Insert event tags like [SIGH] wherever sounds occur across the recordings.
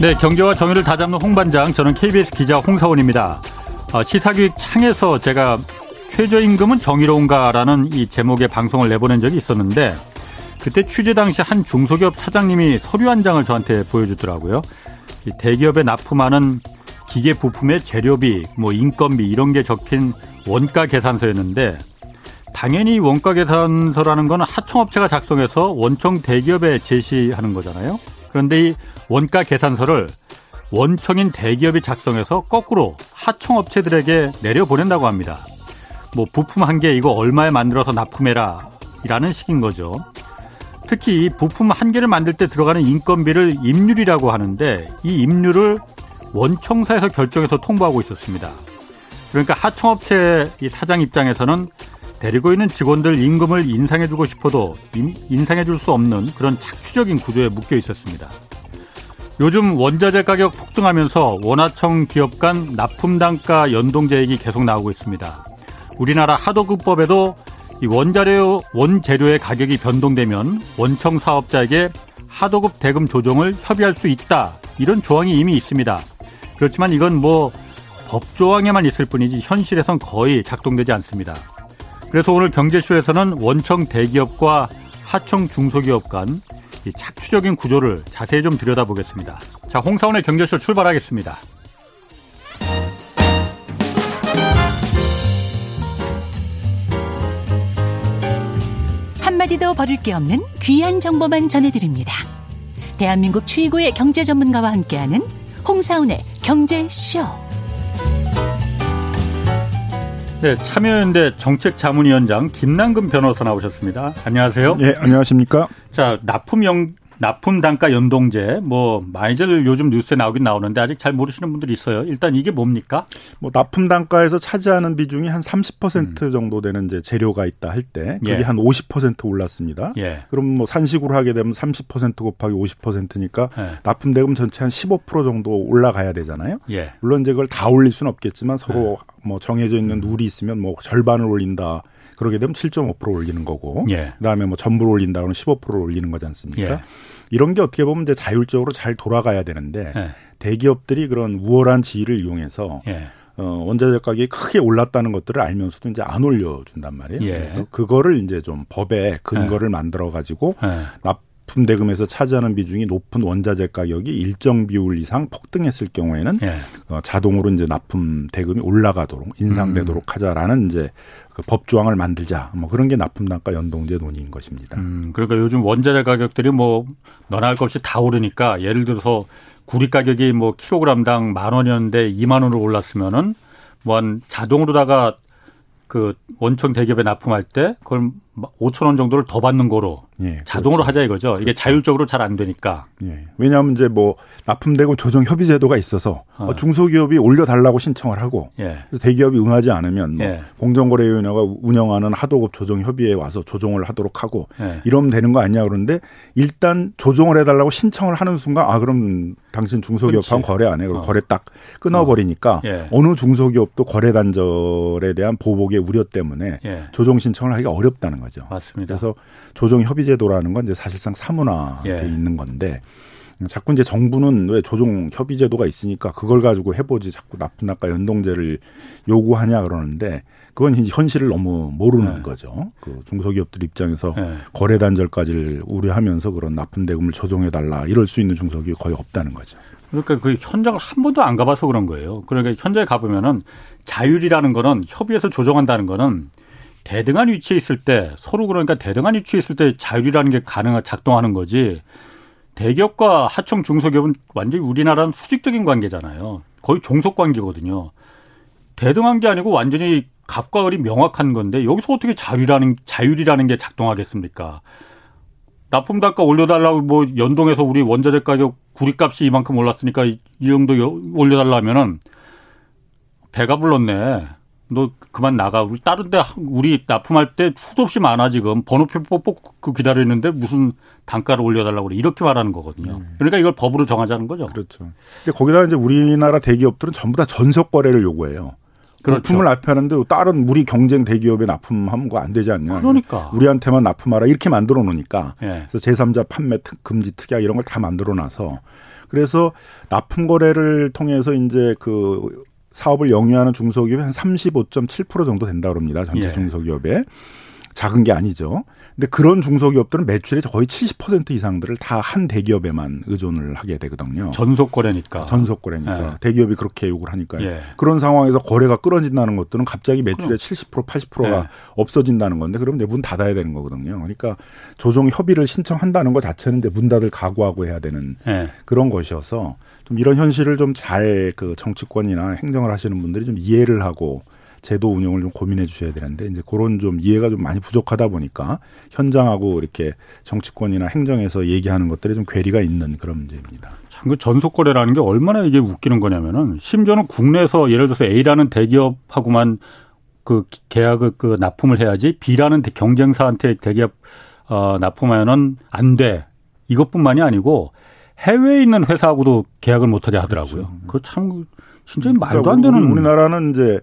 네, 경제와 정의를 다잡는 홍반장, 저는 KBS 기자 홍사원입니다. 어, 시사교육 창에서 제가 최저임금은 정의로운가라는 이 제목의 방송을 내보낸 적이 있었는데 그때 취재 당시 한 중소기업 사장님이 서류 한 장을 저한테 보여주더라고요. 대기업에 납품하는 기계 부품의 재료비, 뭐 인건비 이런 게 적힌 원가 계산서였는데 당연히 원가 계산서라는 건 하청업체가 작성해서 원청 대기업에 제시하는 거잖아요. 그런데 이 원가 계산서를 원청인 대기업이 작성해서 거꾸로 하청업체들에게 내려보낸다고 합니다. 뭐 부품 한 개 이거 얼마에 만들어서 납품해라 이라는 식인 거죠. 특히 부품 한 개를 만들 때 들어가는 인건비를 임률이라고 하는데 이 임률을 원청사에서 결정해서 통보하고 있었습니다. 그러니까 하청업체 이 사장 입장에서는 데리고 있는 직원들 임금을 인상해주고 싶어도 인상해줄 수 없는 그런 착취적인 구조에 묶여 있었습니다. 요즘 원자재 가격 폭등하면서 원화청 기업 간 납품 단가 연동 제액이 계속 나오고 있습니다. 우리나라 하도급법에도 이 원자료 원재료의 가격이 변동되면 원청 사업자에게 하도급 대금 조정을 협의할 수 있다. 이런 조항이 이미 있습니다. 그렇지만 이건 뭐 법조항에만 있을 뿐이지 현실에선 거의 작동되지 않습니다. 그래서 오늘 경제쇼에서는 원청 대기업과 하청 중소기업 간 착취적인 구조를 자세히 좀 들여다보겠습니다. 자, 홍사원의 경제쇼 출발하겠습니다. 한마디도 버릴 게 없는 귀한 정보만 전해드립니다. 대한민국 최고의 경제 전문가와 함께하는 홍사운의 경제쇼. 네, 참여연대 정책자문위원장 김남근 변호사 나오셨습니다. 안녕하세요. 네, 안녕하십니까. 자, 납품형 납품 단가 연동제 뭐 많이들 요즘 뉴스에 나오긴 나오는데 아직 잘 모르시는 분들이 있어요. 일단 이게 뭡니까? 뭐 납품 단가에서 차지하는 비중이 한 30% 음. 정도 되는 이제 재료가 있다 할 때 그게 예. 한50% 올랐습니다. 예. 그럼 뭐 산식으로 하게 되면 30% 곱하기 50%니까 예. 납품 대금 전체 한 15% 정도 올라가야 되잖아요. 예. 물론 이제 그걸 다 올릴 수는 없겠지만 서로 예. 뭐 정해져 있는 룰이 있으면 뭐 절반을 올린다. 그러게 되면 7.5% 올리는 거고 예. 그다음에 뭐 전부를 올린다 그러면 15%를 올리는 거지 않습니까? 예. 이런 게 어떻게 보면 이제 자율적으로 잘 돌아가야 되는데 예. 대기업들이 그런 우월한 지위를 이용해서 예. 어, 원자재 가격이 크게 올랐다는 것들을 알면서도 이제 안 올려준단 말이에요. 예. 그래서 그거를 이제 좀 법에 근거를 예. 만들어 가지고 납 납품 대금에서 차지하는 비중이 높은 원자재 가격이 일정 비율 이상 폭등했을 경우에는 예. 어, 자동으로 이제 납품 대금이 올라가도록 인상되도록 음. 하자라는 이제 그 법조항을 만들자 뭐 그런 게 납품 단가 연동제 논의인 것입니다. 음, 그러니까 요즘 원자재 가격들이 뭐 너나 할 것 없이 다 오르니까 예를 들어서 구리 가격이 뭐 킬로그램당 만 원이었는데 2만 원으로 올랐으면은 뭐 한 자동으로다가 그 원청 대기업에 납품할 때 그걸 5천 원 정도를 더 받는 거로 예, 자동으로 그렇죠. 하자 이거죠. 이게 그렇죠. 자율적으로 잘 안 되니까. 예. 왜냐하면 이제 뭐 납품되고 조정 협의 제도가 있어서 어. 중소기업이 올려달라고 신청을 하고 예. 대기업이 응하지 않으면 뭐 예. 공정거래위원회가 운영하는 하도급 조정 협의회에 와서 조정을 하도록 하고 예. 이러면 되는 거 아니냐 그러는데 일단 조정을 해달라고 신청을 하는 순간 아 그럼 당신 중소기업하고 거래 안 해. 그 어. 거래 딱 끊어버리니까 어. 어느 중소기업도 거래 단절에 대한 보복의 우려 때문에 예. 조정 신청을 하기가 어렵다는 거죠. 맞습니다. 그래서 조정 협의 제도라는 건 이제 사실상 사문화돼 예. 있는 건데 자꾸 이제 정부는 왜 조정 협의 제도가 있으니까 그걸 가지고 해보지 자꾸 납품 납가 연동제를 요구하냐 그러는데 그건 현실을 너무 모르는 네. 거죠. 그 중소기업들 입장에서 네. 거래 단절까지를 우려하면서 그런 납품 대금을 조정해 달라 이럴 수 있는 중소기업이 거의 없다는 거죠. 그러니까 그 현장을 한 번도 안 가봐서 그런 거예요. 그러니까 현장에 가보면은 자율이라는 거는 협의해서 조정한다는 거는 대등한 위치에 있을 때 서로 그러니까 대등한 위치에 있을 때 자율이라는 게 가능한 작동하는 거지. 대기업과 하청 중소기업은 완전히 우리나라는 수직적인 관계잖아요. 거의 종속 관계거든요. 대등한 게 아니고 완전히 갑과 을이 명확한 건데 여기서 어떻게 자율이라는 자율이라는 게 작동하겠습니까? 납품 단가 올려달라고 뭐 연동해서 우리 원자재 가격 구리값이 이만큼 올랐으니까 이 정도 올려달라면은 배가 불렀네. 너 그만 나가. 우리 다른 데 우리 납품할 때 수도 없이 많아 지금 번호표 뽑고 그 기다리는데 무슨 단가를 올려달라고 그래. 이렇게 말하는 거거든요. 음. 그러니까 이걸 법으로 정하자는 거죠. 그렇죠. 근데 거기다 이제 우리나라 대기업들은 전부 다 전속 거래를 요구해요. 그렇죠. 부품을 납품하는데 다른 우리 경쟁 대기업에 납품하면 거안 되지 않냐. 그러니까. 우리한테만 납품하라 이렇게 만들어 놓으니까. 예. 그래서 제3자 판매 특, 금지 특약 이런 걸 다 만들어 놔서 그래서 납품 거래를 통해서 이제 그 사업을 영위하는 중소기업이 한 35.7% 정도 된다 그럽니다. 전체 예. 중소기업에. 작은 게 아니죠. 근데 그런 중소기업들은 매출의 거의 70% 이상들을 다 한 대기업에만 의존을 하게 되거든요. 전속 거래니까. 전속 거래니까. 예. 대기업이 그렇게 요구를 하니까요. 예. 그런 상황에서 거래가 끊어진다는 것들은 갑자기 매출의 70% 80%가 예. 없어진다는 건데 그러면 이제 문 닫아야 되는 거거든요. 그러니까 조정 협의를 신청한다는 것 자체는 이제 문 닫을 각오하고 해야 되는 예. 그런 것이어서 좀 이런 현실을 좀 잘 그 정치권이나 행정을 하시는 분들이 좀 이해를 하고 제도 운영을 좀 고민해 주셔야 되는데 이제 그런 좀 이해가 좀 많이 부족하다 보니까 현장하고 이렇게 정치권이나 행정에서 얘기하는 것들이 좀 괴리가 있는 그런 문제입니다. 참 그 전속 거래라는 게 얼마나 이게 웃기는 거냐면은 심지어는 국내에서 예를 들어서 A라는 대기업하고만 그 계약을 그 납품을 해야지 B라는 경쟁사한테 대기업 어 납품하면은 안 돼. 이것뿐만이 아니고 해외에 있는 회사하고도 계약을 못하게 하더라고요. 그렇죠. 그참 진짜 말도 안 되는. 우리나라는 이제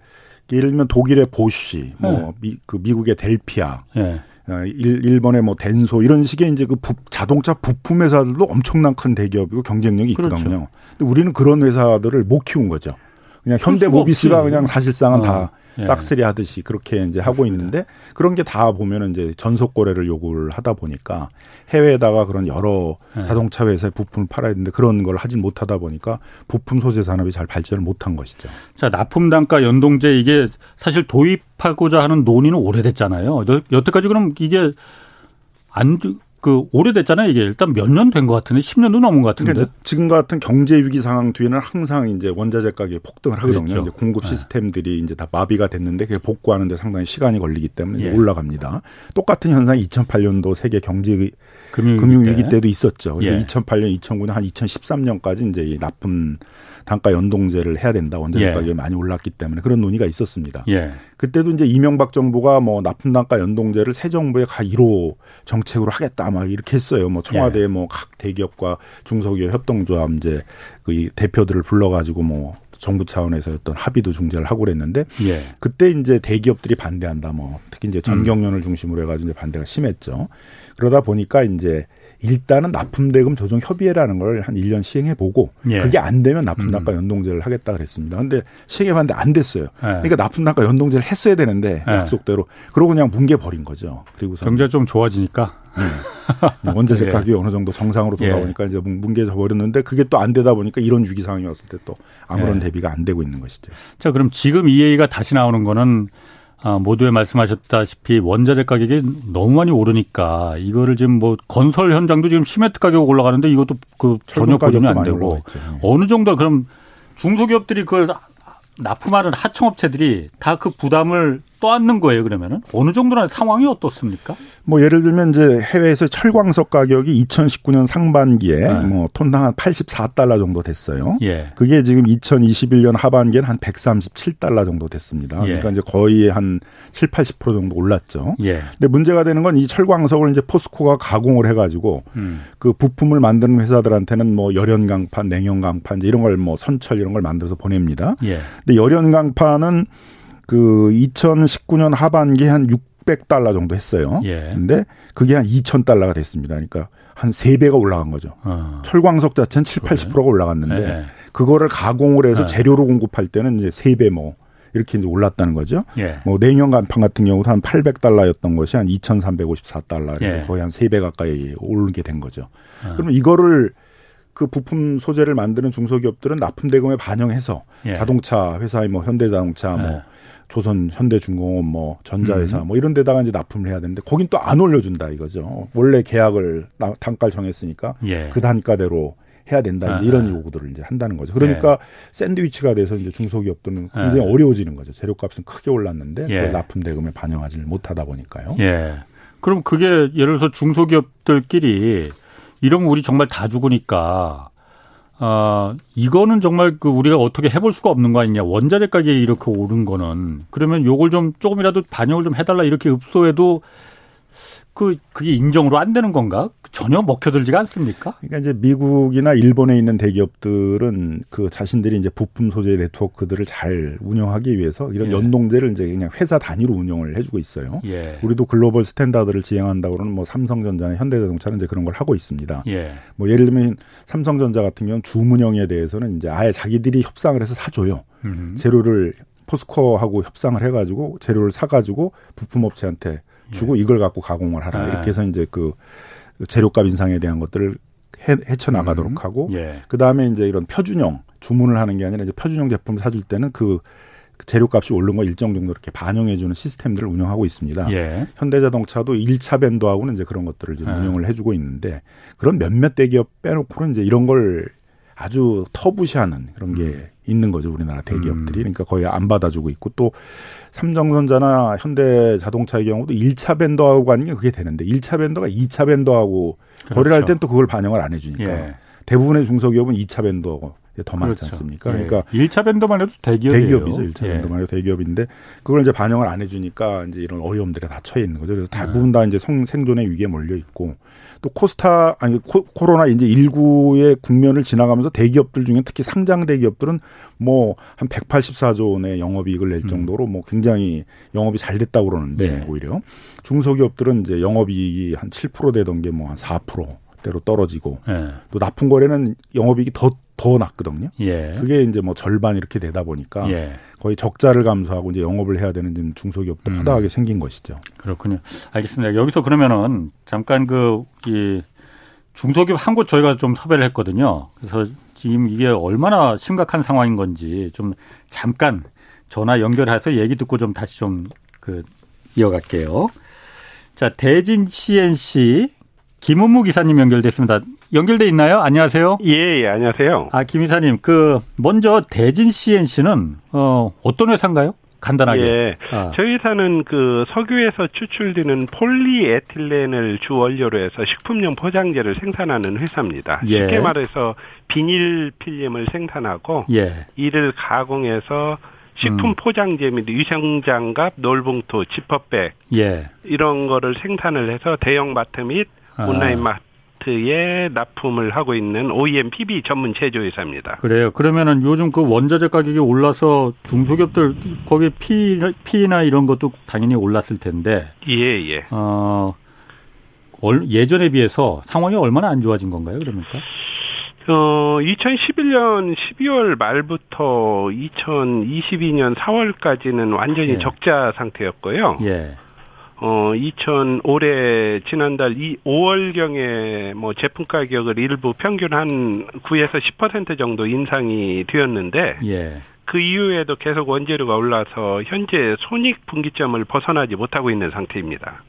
예를 들면 독일의 보쉬, 뭐 네. 미, 그 미국의 델피아, 네. 일, 일본의 뭐 덴소 이런 식의 이제 그 부, 자동차 부품 회사들도 엄청난 큰 대기업이고 경쟁력이 있거든요. 그렇죠. 근데 우리는 그런 회사들을 못 키운 거죠. 그냥 현대 모비스가 그냥 사실상은 어. 다 예. 싹쓸이 하듯이 그렇게 이제 하고 있는데 그런 게 다 보면은 이제 전속 거래를 요구를 하다 보니까 해외에다가 그런 여러 예. 자동차 회사의 부품을 팔아야 되는데 그런 걸 하진 못하다 보니까 부품 소재 산업이 잘 발전을 못한 것이죠. 자, 납품 단가 연동제 이게 사실 도입하고자 하는 논의는 오래됐잖아요. 여태까지 그럼 이게 안 그 오래됐잖아요. 이게 일단 몇 년 된 것 같은데 10년도 넘은 것 같은데. 그러니까 지금 같은 경제 위기 상황 뒤에는 항상 이제 원자재 가격이 폭등을 하거든요. 그렇죠. 이제 공급 네. 시스템들이 네. 이제 다 마비가 됐는데 그게 복구하는 데 상당히 시간이 걸리기 때문에 예. 올라갑니다. 똑같은 현상이 2008년도 세계 경제 금융 위기 때도 있었죠. 그래서 예. 2008년, 2009년 한 2013년까지 이제 이 나쁜 단가 연동제를 해야 된다. 원자재 예. 가격이 많이 올랐기 때문에 그런 논의가 있었습니다. 예. 그때도 이제 이명박 정부가 뭐 납품 단가 연동제를 새 정부의 가 1호 정책으로 하겠다 막 이렇게 했어요. 뭐 청와대 예. 뭐각 대기업과 중소기업 협동조합 이제 그 대표들을 불러가지고 뭐 정부 차원에서 어떤 합의도 중재를 하고 그랬는데 예. 그때 이제 대기업들이 반대한다 뭐 특히 이제 전경련을 중심으로 해가지고 이제 반대가 심했죠. 그러다 보니까 이제 일단은 납품대금 조정 협의회라는 걸 한 1년 시행해 보고 예. 그게 안 되면 납품 단가 음. 연동제를 하겠다 그랬습니다. 근데 시행해 봤는데 안 됐어요. 예. 그러니까 납품 단가 연동제를 했어야 되는데 예. 약속대로 그러고 그냥 뭉개 버린 거죠. 그리고서 경제 좀 좋아지니까 네. 원자재 [LAUGHS] 예. 가격이 어느 정도 정상으로 돌아오니까 예. 이제 뭉개져 버렸는데 그게 또 안 되다 보니까 이런 위기 상황이 왔을 때 또 아무런 예. 대비가 안 되고 있는 것이죠. 자, 그럼 지금 이 얘기가 다시 나오는 거는 아, 모두에 말씀하셨다시피 원자재 가격이 너무 많이 오르니까 이거를 지금 뭐 건설 현장도 지금 시멘트 가격 올라가는데 이것도 그 전혀 보존이 안 되고 어느 정도 그럼 중소기업들이 그걸 납품하는 하청업체들이 다 그 부담을 떠안는 거예요, 그러면은? 어느 정도나 상황이 어떻습니까? 뭐 예를 들면 이제 해외에서 철광석 가격이 2019년 상반기에 네. 뭐 톤당 한 84달러 정도 됐어요. 예. 그게 지금 2021년 하반기에는 한 137달러 정도 됐습니다. 예. 그러니까 이제 거의 한 7, 80% 정도 올랐죠. 예. 근데 문제가 되는 건 이 철광석을 이제 포스코가 가공을 해 가지고 음. 그 부품을 만드는 회사들한테는 뭐 열연 강판, 냉연 강판 이런 걸 뭐 선철 이런 걸 만들어서 보냅니다. 예. 근데 열연 강판은 그 2019년 하반기에 한 600달러 정도 했어요. 예. 근데 그게 한 2,000달러가 됐습니다. 그러니까 한 3배가 올라간 거죠. 어. 철광석 자체는 7, 80%가 올라갔는데 예. 그거를 가공을 해서 예. 재료로 공급할 때는 이제 3배 뭐 이렇게 이제 올랐다는 거죠. 예. 뭐 내년 간판 같은 경우도 한 800달러였던 것이 한 2,354달러. 예. 거의 한 3배 가까이 오르게 된 거죠. 어. 그러면 이거를 그 부품 소재를 만드는 중소기업들은 납품 대금에 반영해서 예. 자동차 회사의 뭐 현대자동차 뭐 예. 조선 현대중공업 뭐 전자회사 음. 뭐 이런 데다가 이제 납품을 해야 되는데 거긴 또 안 올려준다 이거죠. 원래 계약을 단가를 정했으니까 예. 그 단가대로 해야 된다 이제 이런 요구들을 이제 한다는 거죠. 그러니까 예. 샌드위치가 돼서 이제 중소기업들은 굉장히 예. 어려워지는 거죠. 재료값은 크게 올랐는데 예. 납품 대금에 반영하지 를 못하다 보니까요. 예. 그럼 그게 예를 들어서 중소기업들끼리 이러면 우리 정말 다 죽으니까 아, 이거는 정말 그 우리가 어떻게 해볼 수가 없는 거 아니냐. 원자재 가격이 이렇게 오른 거는. 그러면 요걸 좀 조금이라도 반영을 좀 해달라 이렇게 읍소해도 그 그게 인정으로 안 되는 건가? 전혀 먹혀들지가 않습니까? 그러니까 이제 미국이나 일본에 있는 대기업들은 그 자신들이 이제 부품 소재 네트워크들을 잘 운영하기 위해서 이런 예. 연동제를 이제 그냥 회사 단위로 운영을 해주고 있어요. 예. 우리도 글로벌 스탠다드를 지향한다고 그러는 뭐 삼성전자나 현대자동차는 이제 그런 걸 하고 있습니다. 예. 뭐 예를 들면 삼성전자 같은 경우는 주문형에 대해서는 이제 아예 자기들이 협상을 해서 사줘요. 음. 재료를 포스코하고 협상을 해가지고 재료를 사가지고 부품업체한테 주고 예. 이걸 갖고 가공을 하라. 아. 이렇게 해서 이제 그 재료값 인상에 대한 것들을 해, 헤쳐 나가도록 음. 하고 예. 그 다음에 이제 이런 표준형 주문을 하는 게 아니라 이제 표준형 제품을 사줄 때는 그 재료값이 오른 거 일정 정도 이렇게 반영해 주는 시스템들을 운영하고 있습니다. 예. 현대자동차도 1차 밴드하고는 이제 그런 것들을 좀 예. 운영을 해 주고 있는데 그런 몇몇 대기업 빼놓고는 이제 이런 걸 아주 터부시하는 그런 게 음. 있는 거죠 우리나라 대기업들이 음. 그러니까 거의 안 받아주고 있고 또 삼성전자나 현대자동차의 경우도 1차 밴더하고 하는 게 그게 되는데 1차 밴더가 2차 밴더하고 그렇죠. 거래를 할 땐 또 그걸 반영을 안 해주니까 예. 대부분의 중소기업은 2차 밴더 더 많지 그렇죠. 않습니까? 예. 그러니까 1차 밴더만 해도 대기업이에요. 대기업이죠. 1차 예. 밴더만 해도 대기업인데 그걸 이제 반영을 안 해주니까 이제 이런 어려움들이 다 처해 있는 거죠. 그래서 대부분 다 이제 성, 생존의 위기에 몰려 있고 또 코스타 아니 코, 로나 이제 19의 국면을 지나가면서 대기업들 중에 특히 상장 대기업들은 뭐 한 184조 원의 영업이익을 낼 음. 정도로 뭐 굉장히 영업이 잘 됐다고 그러는데 네. 오히려 중소기업들은 이제 영업이익이 한 7% 되던 게 뭐 한 4%. 대로 떨어지고 예. 또 나쁜 거래는 영업이익이 더 더 낮거든요. 예. 그게 이제 뭐 절반 이렇게 되다 보니까 예. 거의 적자를 감수하고 이제 영업을 해야 되는 지금 중소기업도 음. 허다하게 생긴 것이죠. 그렇군요. 알겠습니다. 여기서 그러면은 잠깐 그이 중소기업 한 곳 저희가 좀 섭외를 했거든요. 그래서 지금 이게 얼마나 심각한 상황인 건지 좀 잠깐 전화 연결해서 얘기 듣고 좀 다시 좀 그 이어갈게요. 자, 대진 CNC 김은무 기사님 연결됐습니다. 연결돼 있나요? 안녕하세요. 예, 예, 안녕하세요. 아, 김 이사님, 그 먼저 대진 CNC는 어, 어떤 회사인가요? 간단하게. 예. 아. 저희 회사는 그 석유에서 추출되는 폴리에틸렌을 주 원료로 해서 식품용 포장재를 생산하는 회사입니다. 예. 쉽게 말해서 비닐 필름을 생산하고 예. 이를 가공해서 식품 음. 포장재 및 위생 장갑, 놀봉투, 지퍼백 예. 이런 거를 생산을 해서 대형 마트 및 아. 온라인 마트에 납품을 하고 있는 OEM PB 전문 제조회사입니다. 그래요. 그러면은 요즘 그 원자재 가격이 올라서 중소기업들 거기 피 피나 이런 것도 당연히 올랐을 텐데. 예, 예. 어, 예전에 비해서 상황이 얼마나 안 좋아진 건가요, 그러니까? 어, 2011년 12월 말부터 2022년 4월까지는 완전히 예. 적자 상태였고요. 예. 어, 2000 올해 지난달 이 5월 경에 뭐 제품 가격을 일부 평균 한 9에서 10% 정도 인상이 되었는데 예. 그 이후에도 계속 원재료가 올라서 현재 손익 분기점을 벗어나지 못하고 있는 상태입니다.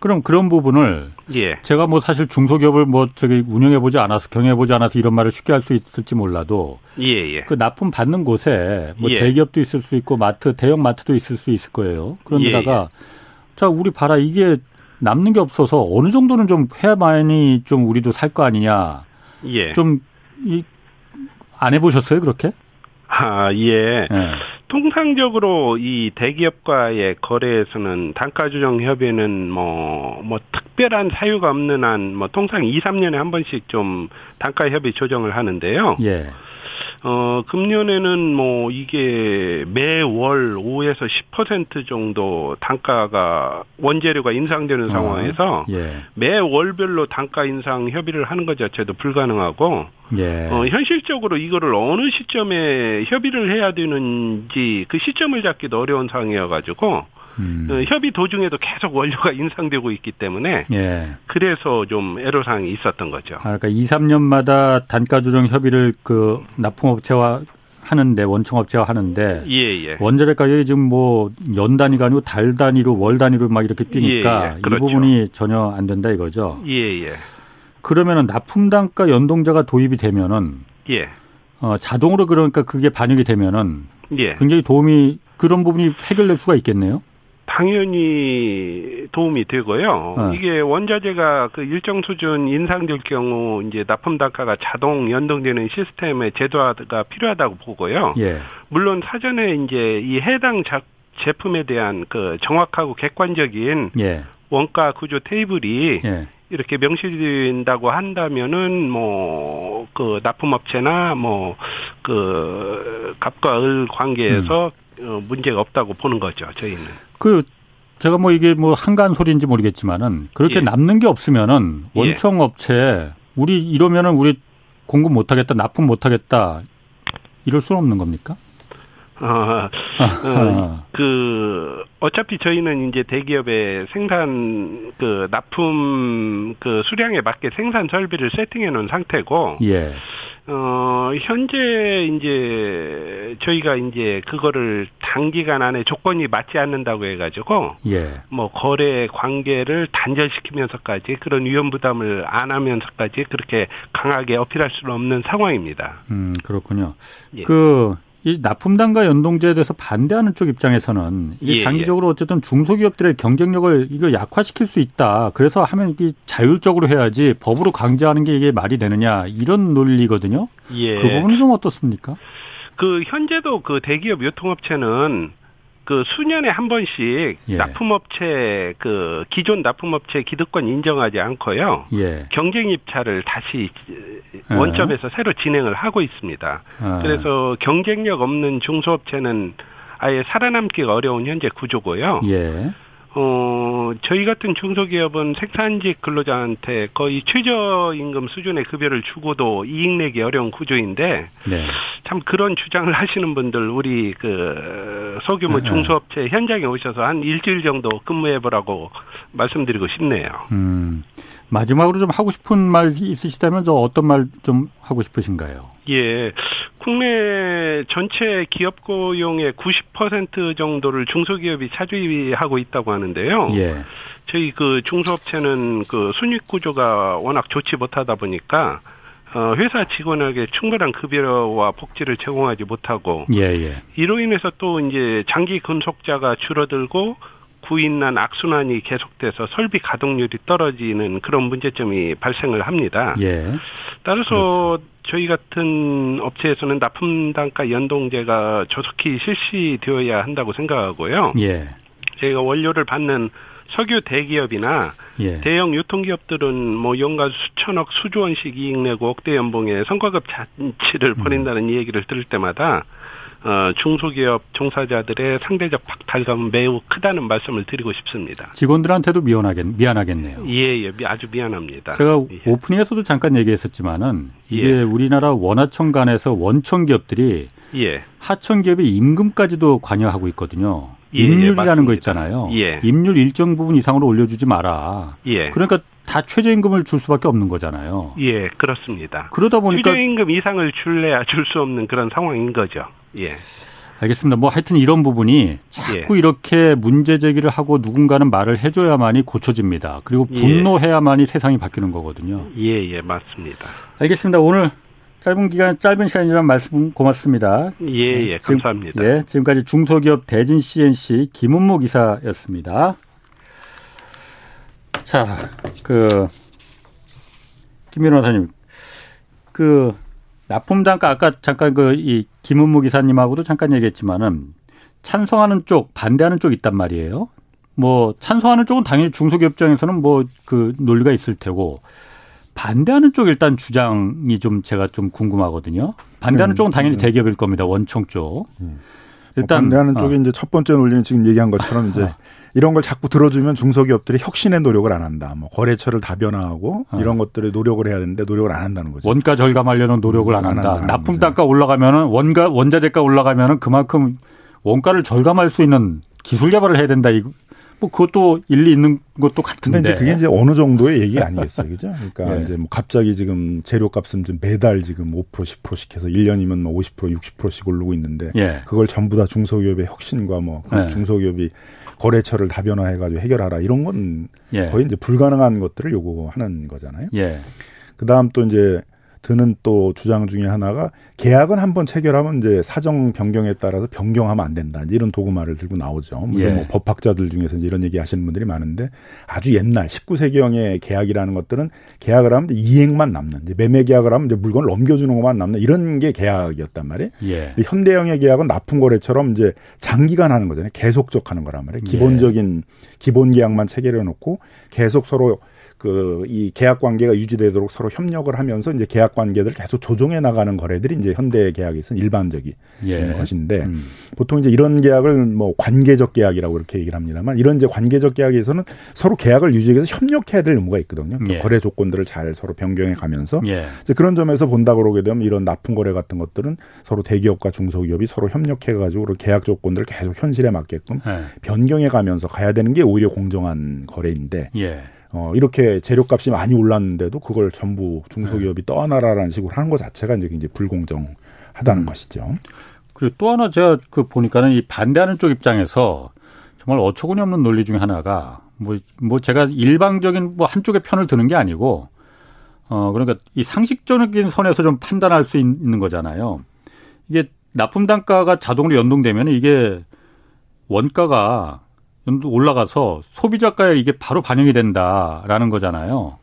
그럼 그런 부분을 예. 제가 뭐 사실 중소기업을 뭐 저기 운영해 보지 않아서 경영해 보지 않아서 이런 말을 쉽게 할 수 있을지 몰라도 예, 예. 그 납품 받는 곳에 뭐 예. 대기업도 있을 수 있고 마트 대형 마트도 있을 수 있을 거예요. 그런데다가 예, 예. 자, 우리 봐라. 이게 남는 게 없어서 어느 정도는 좀 해야만이 좀 우리도 살 거 아니냐. 예. 좀, 이, 안 해보셨어요, 그렇게? 아, 예. 예. 통상적으로 이 대기업과의 거래에서는 단가 조정 협의는 뭐, 뭐 특별한 사유가 없는 한, 뭐 통상 2, 3년에 한 번씩 좀 단가 협의 조정을 하는데요. 예. 어, 금년에는 뭐 이게 매월 5에서 10% 정도 단가가 원재료가 인상되는 어, 상황에서 예. 매월별로 단가 인상 협의를 하는 것 자체도 불가능하고 예. 어, 현실적으로 이거를 어느 시점에 협의를 해야 되는지 그 시점을 잡기도 어려운 상황이어 가지고 음. 어, 협의 도중에도 계속 원료가 [LAUGHS] 인상되고 있기 때문에 예. 그래서 좀 애로사항이 있었던 거죠. 아, 그러니까 2, 3년마다 단가 조정 협의를 그 납품업체와 하는데 원청업체와 하는데 예, 예. 원자재 가격이 지금 뭐 연 단위가 아니고 달 단위로 월 단위로 막 이렇게 뛰니까 예, 예. 그렇죠. 이 부분이 전혀 안 된다 이거죠. 예, 예. 그러면은 납품 단가 연동자가 도입이 되면은 예. 어, 자동으로 그러니까 그게 반영이 되면은 예. 굉장히 도움이 그런 부분이 해결될 수가 있겠네요. 당연히 도움이 되고요. 어. 이게 원자재가 그 일정 수준 인상될 경우 이제 납품 단가가 자동 연동되는 시스템의 제도화가 필요하다고 보고요. 예. 물론 사전에 이제 이 해당 자, 제품에 대한 그 정확하고 객관적인 예. 원가 구조 테이블이 예. 이렇게 명시된다고 한다면은 뭐 그 납품업체나 뭐그 갑과 을 관계에서 음. 어, 문제가 없다고 보는 거죠 저희는. 그 제가 뭐 이게 뭐 한간 소리인지 모르겠지만은 그렇게 예. 남는 게 없으면은 예. 원청 업체 우리 이러면은 우리 공급 못 하겠다 납품 못 하겠다 이럴 수는 없는 겁니까? 어, [LAUGHS] 어, 그 어차피 저희는 이제 대기업의 생산 그 납품 그 수량에 맞게 생산 설비를 세팅해 놓은 상태고 예. 어 현재 이제 저희가 이제 그거를 단기간 안에 조건이 맞지 않는다고 해 가지고 예. 뭐 거래 관계를 단절시키면서까지 그런 위험 부담을 안 하면서까지 그렇게 강하게 어필할 수는 없는 상황입니다. 음, 그렇군요. 예. 그 이 납품단과 연동제에 대해서 반대하는 쪽 입장에서는 이게 예, 예. 장기적으로 어쨌든 중소기업들의 경쟁력을 이거 약화시킬 수 있다. 그래서 하면 이게 자율적으로 해야지 법으로 강제하는 게 이게 말이 되느냐 이런 논리거든요. 예. 그 부분은 좀 어떻습니까? 그 현재도 그 대기업 유통업체는 그 수년에 한 번씩 예. 납품업체 그 기존 납품업체 기득권 인정하지 않고요. 예. 경쟁 입찰을 다시 예. 원점에서 새로 진행을 하고 있습니다. 아. 그래서 경쟁력 없는 중소업체는 아예 살아남기가 어려운 현재 구조고요. 예. 어, 저희 같은 중소기업은 생산직 근로자한테 거의 최저임금 수준의 급여를 주고도 이익 내기 어려운 구조인데, 네. 참 그런 주장을 하시는 분들, 우리 그 소규모 네. 중소업체 현장에 오셔서 한 일주일 정도 근무해보라고 말씀드리고 싶네요. 음. 마지막으로 좀 하고 싶은 말 있으시다면 저 어떤 말 좀 하고 싶으신가요? 예. 국내 전체 기업 고용의 90% 정도를 중소기업이 차지하고 있다고 하는데요. 예. 저희 그 중소업체는 그 순익 구조가 워낙 좋지 못하다 보니까 어, 회사 직원에게 충분한 급여와 복지를 제공하지 못하고 예, 예. 이로 인해서 또 이제 장기 근속자가 줄어들고 구인난 악순환이 계속돼서 설비 가동률이 떨어지는 그런 문제점이 발생을 합니다. 예. 따라서 그렇죠. 저희 같은 업체에서는 납품 단가 연동제가 조속히 실시되어야 한다고 생각하고요. 예. 저희가 원료를 받는 석유 대기업이나 예. 대형 유통기업들은 뭐 연간 수천억 수조원씩 이익 내고 억대 연봉에 성과급 잔치를 음. 벌인다는 음. 얘기를 들을 때마다 어, 중소기업 종사자들의 상대적 박탈감은 매우 크다는 말씀을 드리고 싶습니다. 직원들한테도 미안하겠, 미안하겠네요. 예, 예, 아주 미안합니다. 제가 예. 오프닝에서도 잠깐 얘기했었지만은 이게 예. 우리나라 원하청 간에서 원청 기업들이 예. 하청 기업의 임금까지도 관여하고 있거든요. 예, 예, 임률이라는 거 있잖아요. 예. 임률 일정 부분 이상으로 올려주지 마라. 예. 그러니까 다 최저임금을 줄 수밖에 없는 거잖아요. 예, 그렇습니다. 그러다 보니까 최저임금 이상을 줄래야 줄 수 없는 그런 상황인 거죠. 예. 알겠습니다. 뭐 하여튼 이런 부분이 자꾸 예. 이렇게 문제 제기를 하고 누군가는 말을 해줘야만이 고쳐집니다. 그리고 예. 분노해야만이 예. 세상이 바뀌는 거거든요. 예, 예, 맞습니다. 알겠습니다. 오늘 짧은 기간, 짧은 시간이지만 말씀 고맙습니다. 예, 예, 감사합니다. 지금, 예, 지금까지 중소기업 대진 CNC 김은모 기사였습니다. 자, 그, 김 변호사님, 그, 납품 단가 아까 잠깐 그 이 김은무 기사님하고도 잠깐 얘기했지만은 찬성하는 쪽 반대하는 쪽 있단 말이에요. 뭐 찬성하는 쪽은 당연히 중소기업 입장에서는 뭐 그 논리가 있을 테고 반대하는 쪽 일단 주장이 좀 제가 좀 궁금하거든요. 반대하는 음, 쪽은 당연히 음. 대기업일 겁니다. 원청 쪽. 음. 뭐 일단 뭐 반대하는 어. 쪽에 이제 첫 번째 논리는 지금 얘기한 것처럼 이제 어. 이런 걸 자꾸 들어주면 중소기업들이 혁신의 노력을 안 한다. 뭐 거래처를 다변화하고 어. 이런 것들을 노력을 해야 되는데 노력을 안 한다는 거죠. 원가 절감하려는 노력을 안, 안 한다. 한다. 납품 단가 올라가면은 원가 원자재가 올라가면은 그만큼 원가를 절감할 수 있는 기술 개발을 해야 된다. 뭐 그것도 일리 있는 것도 같은데. 근데 이제 그게 이제 어느 정도의 얘기 아니겠어요. 그죠? 그러니까 네. 이제 뭐 갑자기 지금 재료값은 좀 매달 지금 5% 10%씩 해서 1년이면 뭐 50% 60%씩 오르고 있는데 네. 그걸 전부 다 중소기업의 혁신과 뭐 네. 중소기업이 거래처를 다변화해 가지고 해결하라 이런 건 예. 거의 이제 불가능한 것들을 요구하는 거잖아요. 예. 그 다음 또 이제 드는 또 주장 중에 하나가 계약은 한번 체결하면 이제 사정 변경에 따라서 변경하면 안 된다. 이런 도구말을 들고 나오죠. 물론 예. 뭐 법학자들 중에서 이런 얘기 하시는 분들이 많은데 아주 옛날 19세기형의 계약이라는 것들은 계약을 하면 이행만 남는 이제 매매 계약을 하면 이제 물건을 넘겨주는 것만 남는 이런 게 계약이었단 말이에요. 예. 현대형의 계약은 납품 거래처럼 이제 장기간 하는 거잖아요. 계속적 하는 거란 말이에요. 기본적인 예. 기본 계약만 체결해 놓고 계속 서로 그 이 계약 관계가 유지되도록 서로 협력을 하면서 이제 계약 관계들을 계속 조정해 나가는 거래들이 이제 현대 계약에서는 일반적인 예. 것인데 음. 보통 이제 이런 계약을 뭐 관계적 계약이라고 이렇게 얘기를 합니다만 이런 이제 관계적 계약에서는 서로 계약을 유지하기 위해서 협력해야 될 의무가 있거든요. 그 예. 거래 조건들을 잘 서로 변경해 가면서 예. 이제 그런 점에서 본다 그러게 되면 이런 납품 거래 같은 것들은 서로 대기업과 중소기업이 서로 협력해 가지고 계약 조건들을 계속 현실에 맞게끔 예. 변경해 가면서 가야 되는 게 오히려 공정한 거래인데 예. 어, 이렇게 재료값이 많이 올랐는데도 그걸 전부 중소기업이 네. 떠안아라라는 식으로 하는 것 자체가 이제 굉장히 불공정하다는 음. 것이죠. 그리고 또 하나 제가 그 보니까는 이 반대하는 쪽 입장에서 정말 어처구니 없는 논리 중에 하나가 뭐, 뭐 제가 일방적인 뭐 한쪽의 편을 드는 게 아니고 어, 그러니까 이 상식적인 선에서 좀 판단할 수 있는 거잖아요. 이게 납품 단가가 자동으로 연동되면 이게 원가가 올라가서 소비자가에 이게 바로 반영이 된다라는 거잖아요.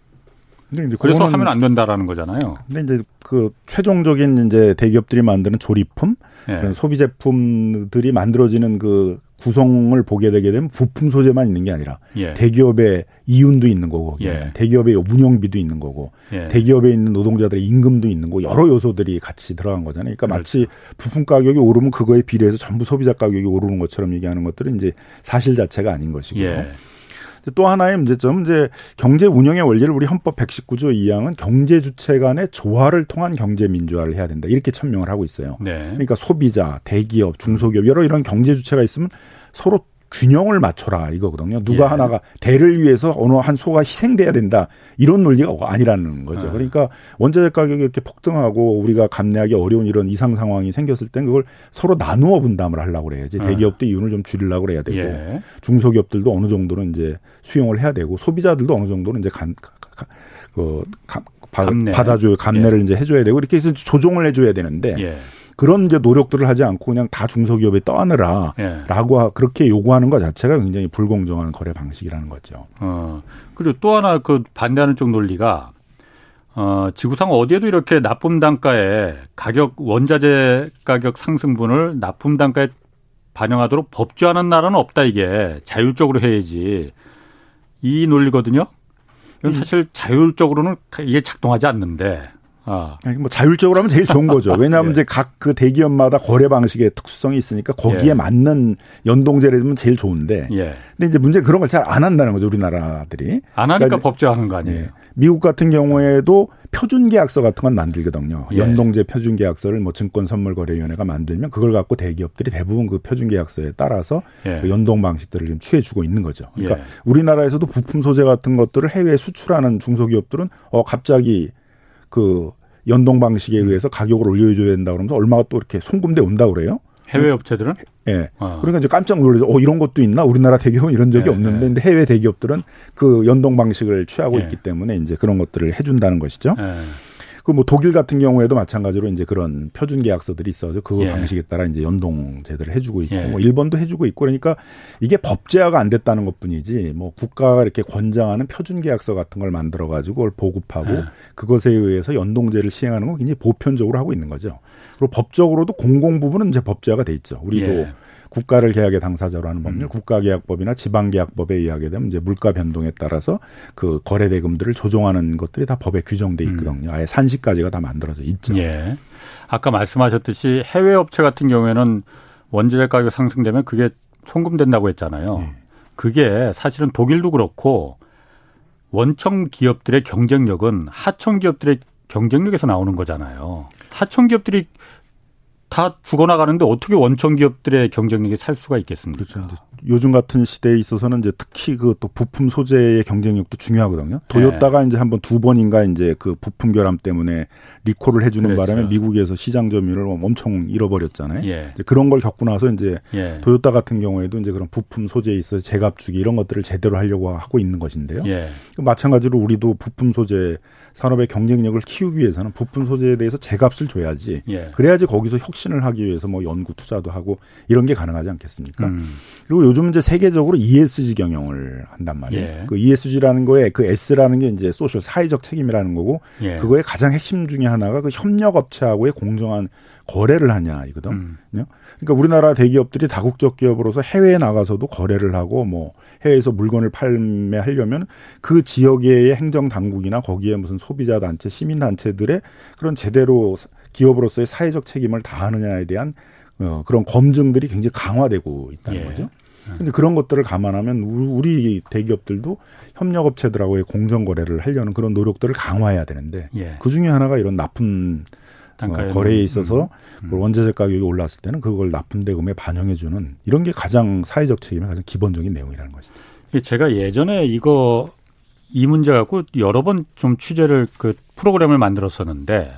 근데 그래서 하면 안 된다라는 거잖아요. 근데 이제 그 최종적인 이제 대기업들이 만드는 조립품, 예. 소비 제품들이 만들어지는 그 구성을 보게 되게 되면 부품 소재만 있는 게 아니라 예. 대기업의 이윤도 있는 거고 예. 대기업의 운영비도 있는 거고 예. 대기업에 있는 노동자들의 임금도 있는 거고 여러 요소들이 같이 들어간 거잖아요. 그러니까 그렇죠. 마치 부품 가격이 오르면 그거에 비례해서 전부 소비자 가격이 오르는 것처럼 얘기하는 것들은 이제 사실 자체가 아닌 것이고요. 예. 또 하나의 문제점은 이제 경제 운영의 원리를 우리 헌법 119조 2항은 경제 주체 간의 조화를 통한 경제 민주화를 해야 된다. 이렇게 천명을 하고 있어요. 네. 그러니까 소비자, 대기업, 중소기업 여러 이런 경제 주체가 있으면 서로 균형을 맞춰라 이거거든요. 누가 예. 하나가 대를 위해서 어느 한 소가 희생돼야 된다 이런 논리가 아니라는 거죠. 예. 그러니까 원자재 가격이 이렇게 폭등하고 우리가 감내하기 어려운 이런 이상 상황이 생겼을 땐 그걸 서로 나누어 분담을 하려고 그래야지. 예. 대기업도 이윤을 좀 줄이려고 그래야 되고 예. 중소기업들도 어느 정도는 이제 수용을 해야 되고 소비자들도 어느 정도는 이제 간, 그 감내. 받아줘요 감내를 예. 이제 해줘야 되고 이렇게 해서 조정을 해줘야 되는데. 예. 그런 이제 노력들을 하지 않고 그냥 다 중소기업에 떠안으라라고 예. 그렇게 요구하는 것 자체가 굉장히 불공정한 거래 방식이라는 거죠. 어. 그리고 또 하나 그 반대하는 쪽 논리가 어, 지구상 어디에도 이렇게 납품 단가에 가격 원자재 가격 상승분을 납품 단가에 반영하도록 법조하는 나라는 없다 이게 자율적으로 해야지 이 논리거든요. 이건 음. 사실 자율적으로는 이게 작동하지 않는데 아. 뭐 자율적으로 하면 제일 좋은 거죠. 왜냐하면 [LAUGHS] 예. 이제 각 그 대기업마다 거래 방식의 특수성이 있으니까 거기에 예. 맞는 연동제를 하면 제일 좋은데. 예. 근데 이제 문제 그런 걸 잘 안 한다는 거죠. 우리나라들이. 안 하니까 그러니까 법제하는 거 아니에요. 예. 미국 같은 경우에도 표준 계약서 같은 건 만들거든요. 예. 연동제 표준 계약서를 뭐 증권 선물 거래 위원회가 만들면 그걸 갖고 대기업들이 대부분 그 표준 계약서에 따라서 예. 그 연동 방식들을 좀 취해 주고 있는 거죠. 그러니까 예. 우리나라에서도 부품 소재 같은 것들을 해외에 수출하는 중소기업들은 어 갑자기 그 연동 방식에 음. 의해서 가격을 올려줘야 된다 그러면서 얼마가 또 이렇게 송금돼 온다 그래요. 해외 업체들은? 예. 네. 아. 그러니까 이제 깜짝 놀라서 어 이런 것도 있나? 우리나라 대기업은 이런 적이 네, 없는데 네. 근데 해외 대기업들은 그 연동 방식을 취하고 네. 있기 때문에 이제 그런 것들을 해 준다는 것이죠. 네. 그뭐 독일 같은 경우에도 마찬가지로 이제 그런 표준 계약서들이 있어서 그 예. 방식에 따라 이제 연동 제도를 해주고 있고 예. 뭐 일본도 해주고 있고 그러니까 이게 법제화가 안 됐다는 것뿐이지 뭐 국가가 이렇게 권장하는 표준 계약서 같은 걸 만들어 가지고 그걸 보급하고 예. 그것에 의해서 연동제를 시행하는 건 굉장히 보편적으로 하고 있는 거죠. 그리고 법적으로도 공공 부분은 이제 법제화가 돼 있죠. 우리도 예. 국가를 계약의 당사자로 하는 법률, 음. 국가계약법이나 지방계약법에 의하게 되면 이제 물가 변동에 따라서 그 거래 대금들을 조정하는 것들이 다 법에 규정돼 음. 있거든요. 음. 아예 산시까지가 다 만들어져 있죠. 예. 아까 말씀하셨듯이 해외 업체 같은 경우에는 원재료 가격 상승되면 그게 송금된다고 했잖아요. 예. 그게 사실은 독일도 그렇고 원청 기업들의 경쟁력은 하청 기업들의 경쟁력에서 나오는 거잖아요. 하청 기업들이 다 죽어나가는데 어떻게 원청 기업들의 경쟁력이 살 수가 있겠습니까? 그렇죠. 요즘 같은 시대에 있어서는 이제 특히 그 또 부품 소재의 경쟁력도 중요하거든요. 도요타가 네. 이제 한 번 두 번인가 이제 그 부품 결함 때문에 리콜을 해주는 그렇죠. 바람에 미국에서 시장 점유율을 엄청 잃어버렸잖아요. 예. 그런 걸 겪고 나서 이제 예. 도요타 같은 경우에도 이제 그런 부품 소재에 있어서 제값 주기 이런 것들을 제대로 하려고 하고 있는 것인데요. 예. 마찬가지로 우리도 부품 소재 산업의 경쟁력을 키우기 위해서는 부품 소재에 대해서 제값을 줘야지. 예. 그래야지 거기서 혁신을 하기 위해서 뭐 연구 투자도 하고 이런 게 가능하지 않겠습니까? 음. 그리고 요즘 이제 세계적으로 ESG 경영을 한단 말이에요. 예. 그 ESG라는 거에 그 S라는 게 이제 소셜 사회적 책임이라는 거고 예. 그거의 가장 핵심 중에 하나가 그 협력 업체하고의 공정한 거래를 하냐 이거든. 음. 그러니까 우리나라 대기업들이 다국적 기업으로서 해외에 나가서도 거래를 하고 뭐 해외에서 물건을 판매하려면 그 지역의 행정 당국이나 거기에 무슨 소비자 단체, 시민 단체들의 그런 제대로 기업으로서의 사회적 책임을 다하느냐에 대한 어, 그런 검증들이 굉장히 강화되고 있다는 예. 거죠. 근데 그런 것들을 감안하면 우리 대기업들도 협력업체들하고의 공정 거래를 하려는 그런 노력들을 강화해야 되는데 예. 그 중에 하나가 이런 납품 어, 거래에 있어서 음. 음. 원자재 가격이 올랐을 때는 그걸 납품 대금에 반영해 주는 이런 게 가장 사회적 책임의 가장 기본적인 내용이라는 것이죠. 제가 예전에 이거 이 문제 갖고 여러 번 좀 취재를 그 프로그램을 만들었었는데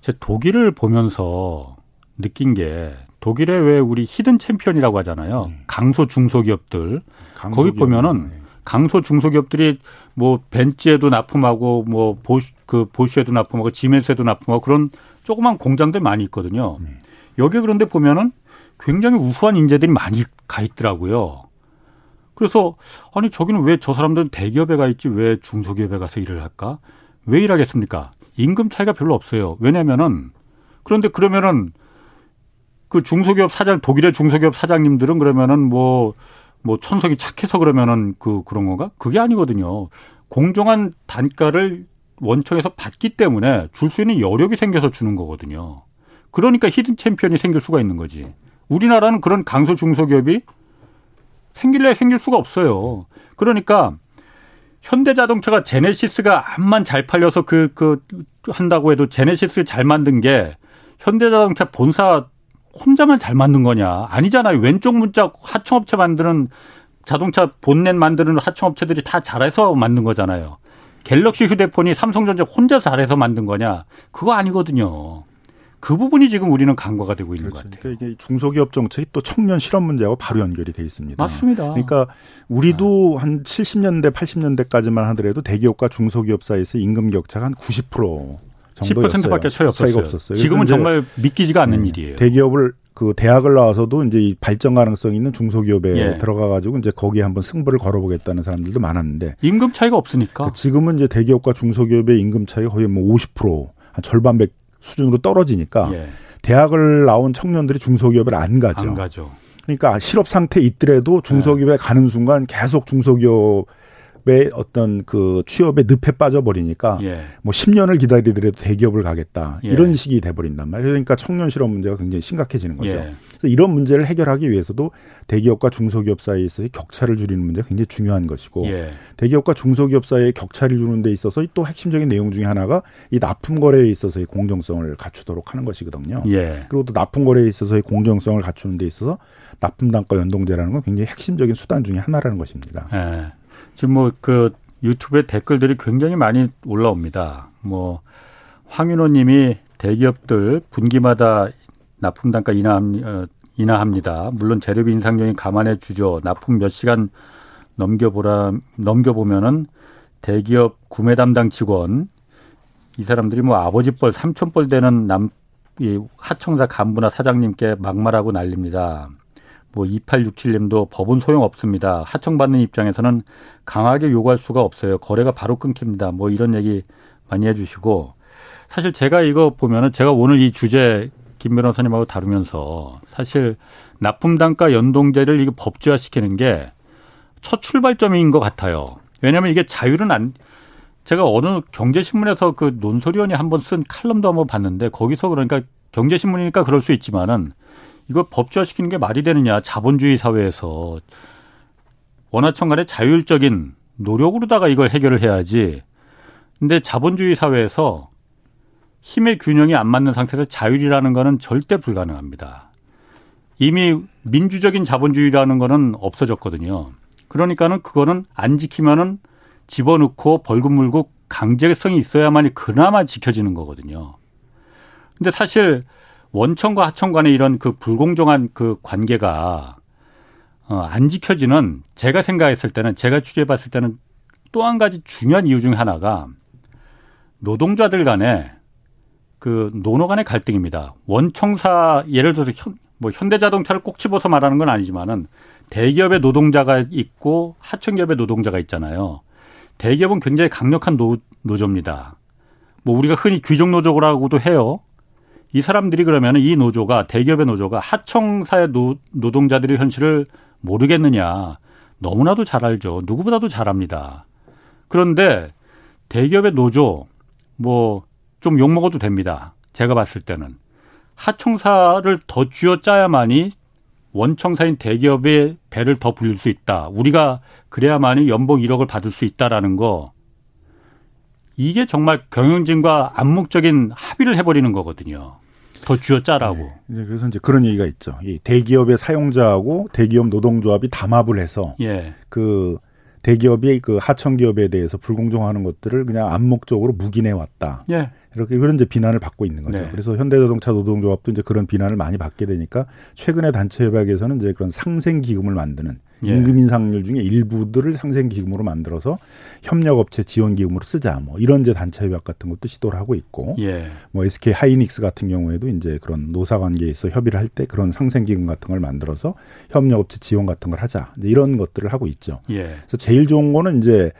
제 독일을 보면서 느낀 게 독일에 왜 우리 hidden champion이라고 하잖아요. 네. 강소 중소기업들 거기 보면은 네. 강소 중소기업들이 뭐 벤츠에도 납품하고 뭐 보쉬 그 보쉬에도 납품하고 지멘스에도 납품하고 그런 조그만 공장들 많이 있거든요. 네. 여기 그런데 보면은 굉장히 우수한 인재들이 많이 가 있더라고요. 그래서 아니 저기는 왜 저 사람들은 대기업에 가 있지 왜 중소기업에 가서 일을 할까? 왜 일하겠습니까? 임금 차이가 별로 없어요. 왜냐면은 그런데 그러면은 그 중소기업 사장 독일의 중소기업 사장님들은 그러면은 뭐뭐 뭐 천석이 착해서 그러면은 그 그런 건가? 그게 아니거든요. 공정한 단가를 원청에서 받기 때문에 줄 수 있는 여력이 생겨서 주는 거거든요. 그러니까 hidden champion이 생길 수가 있는 거지. 우리나라는 그런 강소 중소기업이 생길래 생길 수가 없어요. 그러니까 현대자동차가 제네시스가 암만 잘 팔려서 그, 그, 한다고 해도 제네시스 잘 만든 게 현대자동차 본사 혼자만 잘 만든 거냐. 아니잖아요. 왼쪽 문짝 하청업체 만드는 자동차 본넷 만드는 하청업체들이 다 잘해서 만든 거잖아요. 갤럭시 휴대폰이 삼성전자 혼자 잘해서 만든 거냐? 그거 아니거든요. 그 부분이 지금 우리는 간과가 되고 있는 그렇죠. 것 같아요. 그러니까 이게 중소기업 정책이 또 청년 실업 문제하고 바로 연결이 돼 있습니다. 맞습니다. 그러니까 우리도 아. 한 70년대, 80년대까지만 하더라도 대기업과 중소기업 사이에서 임금 격차가 한 90% 정도였어요. 10%밖에 차이 없었어요. 없었어요. 지금은 정말 믿기지가 않는 음, 일이에요. 대기업을 그 대학을 나와서도 이제 이 발전 가능성 있는 중소기업에 예. 들어가 가지고 이제 거기에 한번 승부를 걸어보겠다는 사람들도 많았는데 임금 차이가 없으니까 그 지금은 이제 대기업과 중소기업의 임금 차이가 거의 뭐 50%한 절반 백 수준으로 떨어지니까 예. 대학을 나온 청년들이 중소기업을 안 가죠. 안 가죠. 그러니까 실업 상태 있더라도 중소기업에 예. 가는 순간 계속 중소기업 의 어떤 그 취업의 늪에 빠져버리니까 예. 뭐 10년을 기다리더라도 대기업을 가겠다 예. 이런 식이 돼버린단 말이에요. 그러니까 청년 실업 문제가 굉장히 심각해지는 거죠. 예. 그래서 이런 문제를 해결하기 위해서도 대기업과 중소기업 사이에서의 격차를 줄이는 문제가 굉장히 중요한 것이고 예. 대기업과 중소기업 사이의 격차를 주는 데 있어서 또 핵심적인 내용 중에 하나가 이 납품 거래에 있어서의 공정성을 갖추도록 하는 것이거든요. 예. 그리고 또 납품 거래에 있어서의 공정성을 갖추는 데 있어서 납품 단가 연동제라는 건 굉장히 핵심적인 수단 중에 하나라는 것입니다. 예. 지금 뭐 그 유튜브에 댓글들이 굉장히 많이 올라옵니다. 뭐 황윤호 님이 대기업들 분기마다 납품 단가 인하합, 어, 인하합니다. 물론 재료비 인상률이 감안해 주죠. 납품 몇 시간 넘겨보라 넘겨보면은 대기업 구매 담당 직원 이 사람들이 뭐 아버지 뻘 삼촌 뻘 되는 남 이 하청사 간부나 사장님께 막말하고 난립니다. 뭐 2867님도 법은 소용없습니다. 하청받는 입장에서는 강하게 요구할 수가 없어요. 거래가 바로 끊깁니다. 뭐 이런 얘기 많이 해주시고 사실 제가 이거 보면은 제가 오늘 이 주제 김 변호사님하고 다루면서 사실 납품 단가 연동제를 이거 법제화 시키는 게 첫 출발점인 것 같아요. 왜냐하면 이게 자율은 안 제가 어느 경제신문에서 그 논소리원이 한 번 쓴 칼럼도 한번 봤는데 거기서 그러니까 경제신문이니까 그럴 수 있지만은 이거 법제화시키는 게 말이 되느냐 자본주의 사회에서 원하청 간의 자율적인 노력으로다가 이걸 해결을 해야지. 근데 자본주의 사회에서 힘의 균형이 안 맞는 상태에서 자율이라는 거는 절대 불가능합니다. 이미 민주적인 자본주의라는 거는 없어졌거든요. 그러니까는 그거는 안 지키면은 집어넣고 벌금 물고 강제성이 있어야만이 그나마 지켜지는 거거든요. 근데 사실 원청과 하청 간의 이런 그 불공정한 그 관계가 어, 안 지켜지는 제가 생각했을 때는 제가 취재해 봤을 때는 또 한 가지 중요한 이유 중에 하나가 노동자들 간에 그 노노 간의 갈등입니다. 원청사 예를 들어서 현, 뭐 현대자동차를 꼭 집어서 말하는 건 아니지만은 대기업의 노동자가 있고 하청기업의 노동자가 있잖아요. 대기업은 굉장히 강력한 노, 노조입니다. 뭐 우리가 흔히 귀족 노조라고도 해요. 이 사람들이 그러면 이 노조가 대기업의 노조가 하청사의 노, 노동자들의 현실을 모르겠느냐. 너무나도 잘 알죠. 누구보다도 잘 압니다. 그런데 대기업의 노조 뭐 좀 욕먹어도 됩니다. 제가 봤을 때는 하청사를 더 쥐어짜야만이 원청사인 대기업의 배를 더 불릴 수 있다. 우리가 그래야만이 연봉 1억을 받을 수 있다라는 거. 이게 정말 경영진과 암묵적인 합의를 해버리는 거거든요. 더 쥐어짜라고. 네. 그래서 이제 그런 얘기가 있죠. 이 대기업의 사용자하고 대기업 노동조합이 담합을 해서 예. 그 대기업이 그 하청 기업에 대해서 불공정하는 것들을 그냥 암묵적으로 묵인해 왔다. 예. 이렇게 그런 이제 비난을 받고 있는 거죠. 네. 그래서 현대자동차 노동조합도 이제 그런 비난을 많이 받게 되니까 최근에 단체 협약에서는 이제 그런 상생 기금을 만드는 예. 임금 인상률 중에 일부들을 상생 기금으로 만들어서 협력업체 지원 기금으로 쓰자 뭐 이런 이제 단체 협약 같은 것도 시도를 하고 있고 예. 뭐 SK 하이닉스 같은 경우에도 이제 그런 노사 관계에서 협의를 할 때 그런 상생 기금 같은 걸 만들어서 협력업체 지원 같은 걸 하자 이제 이런 것들을 하고 있죠. 예. 그래서 제일 좋은 거는 이제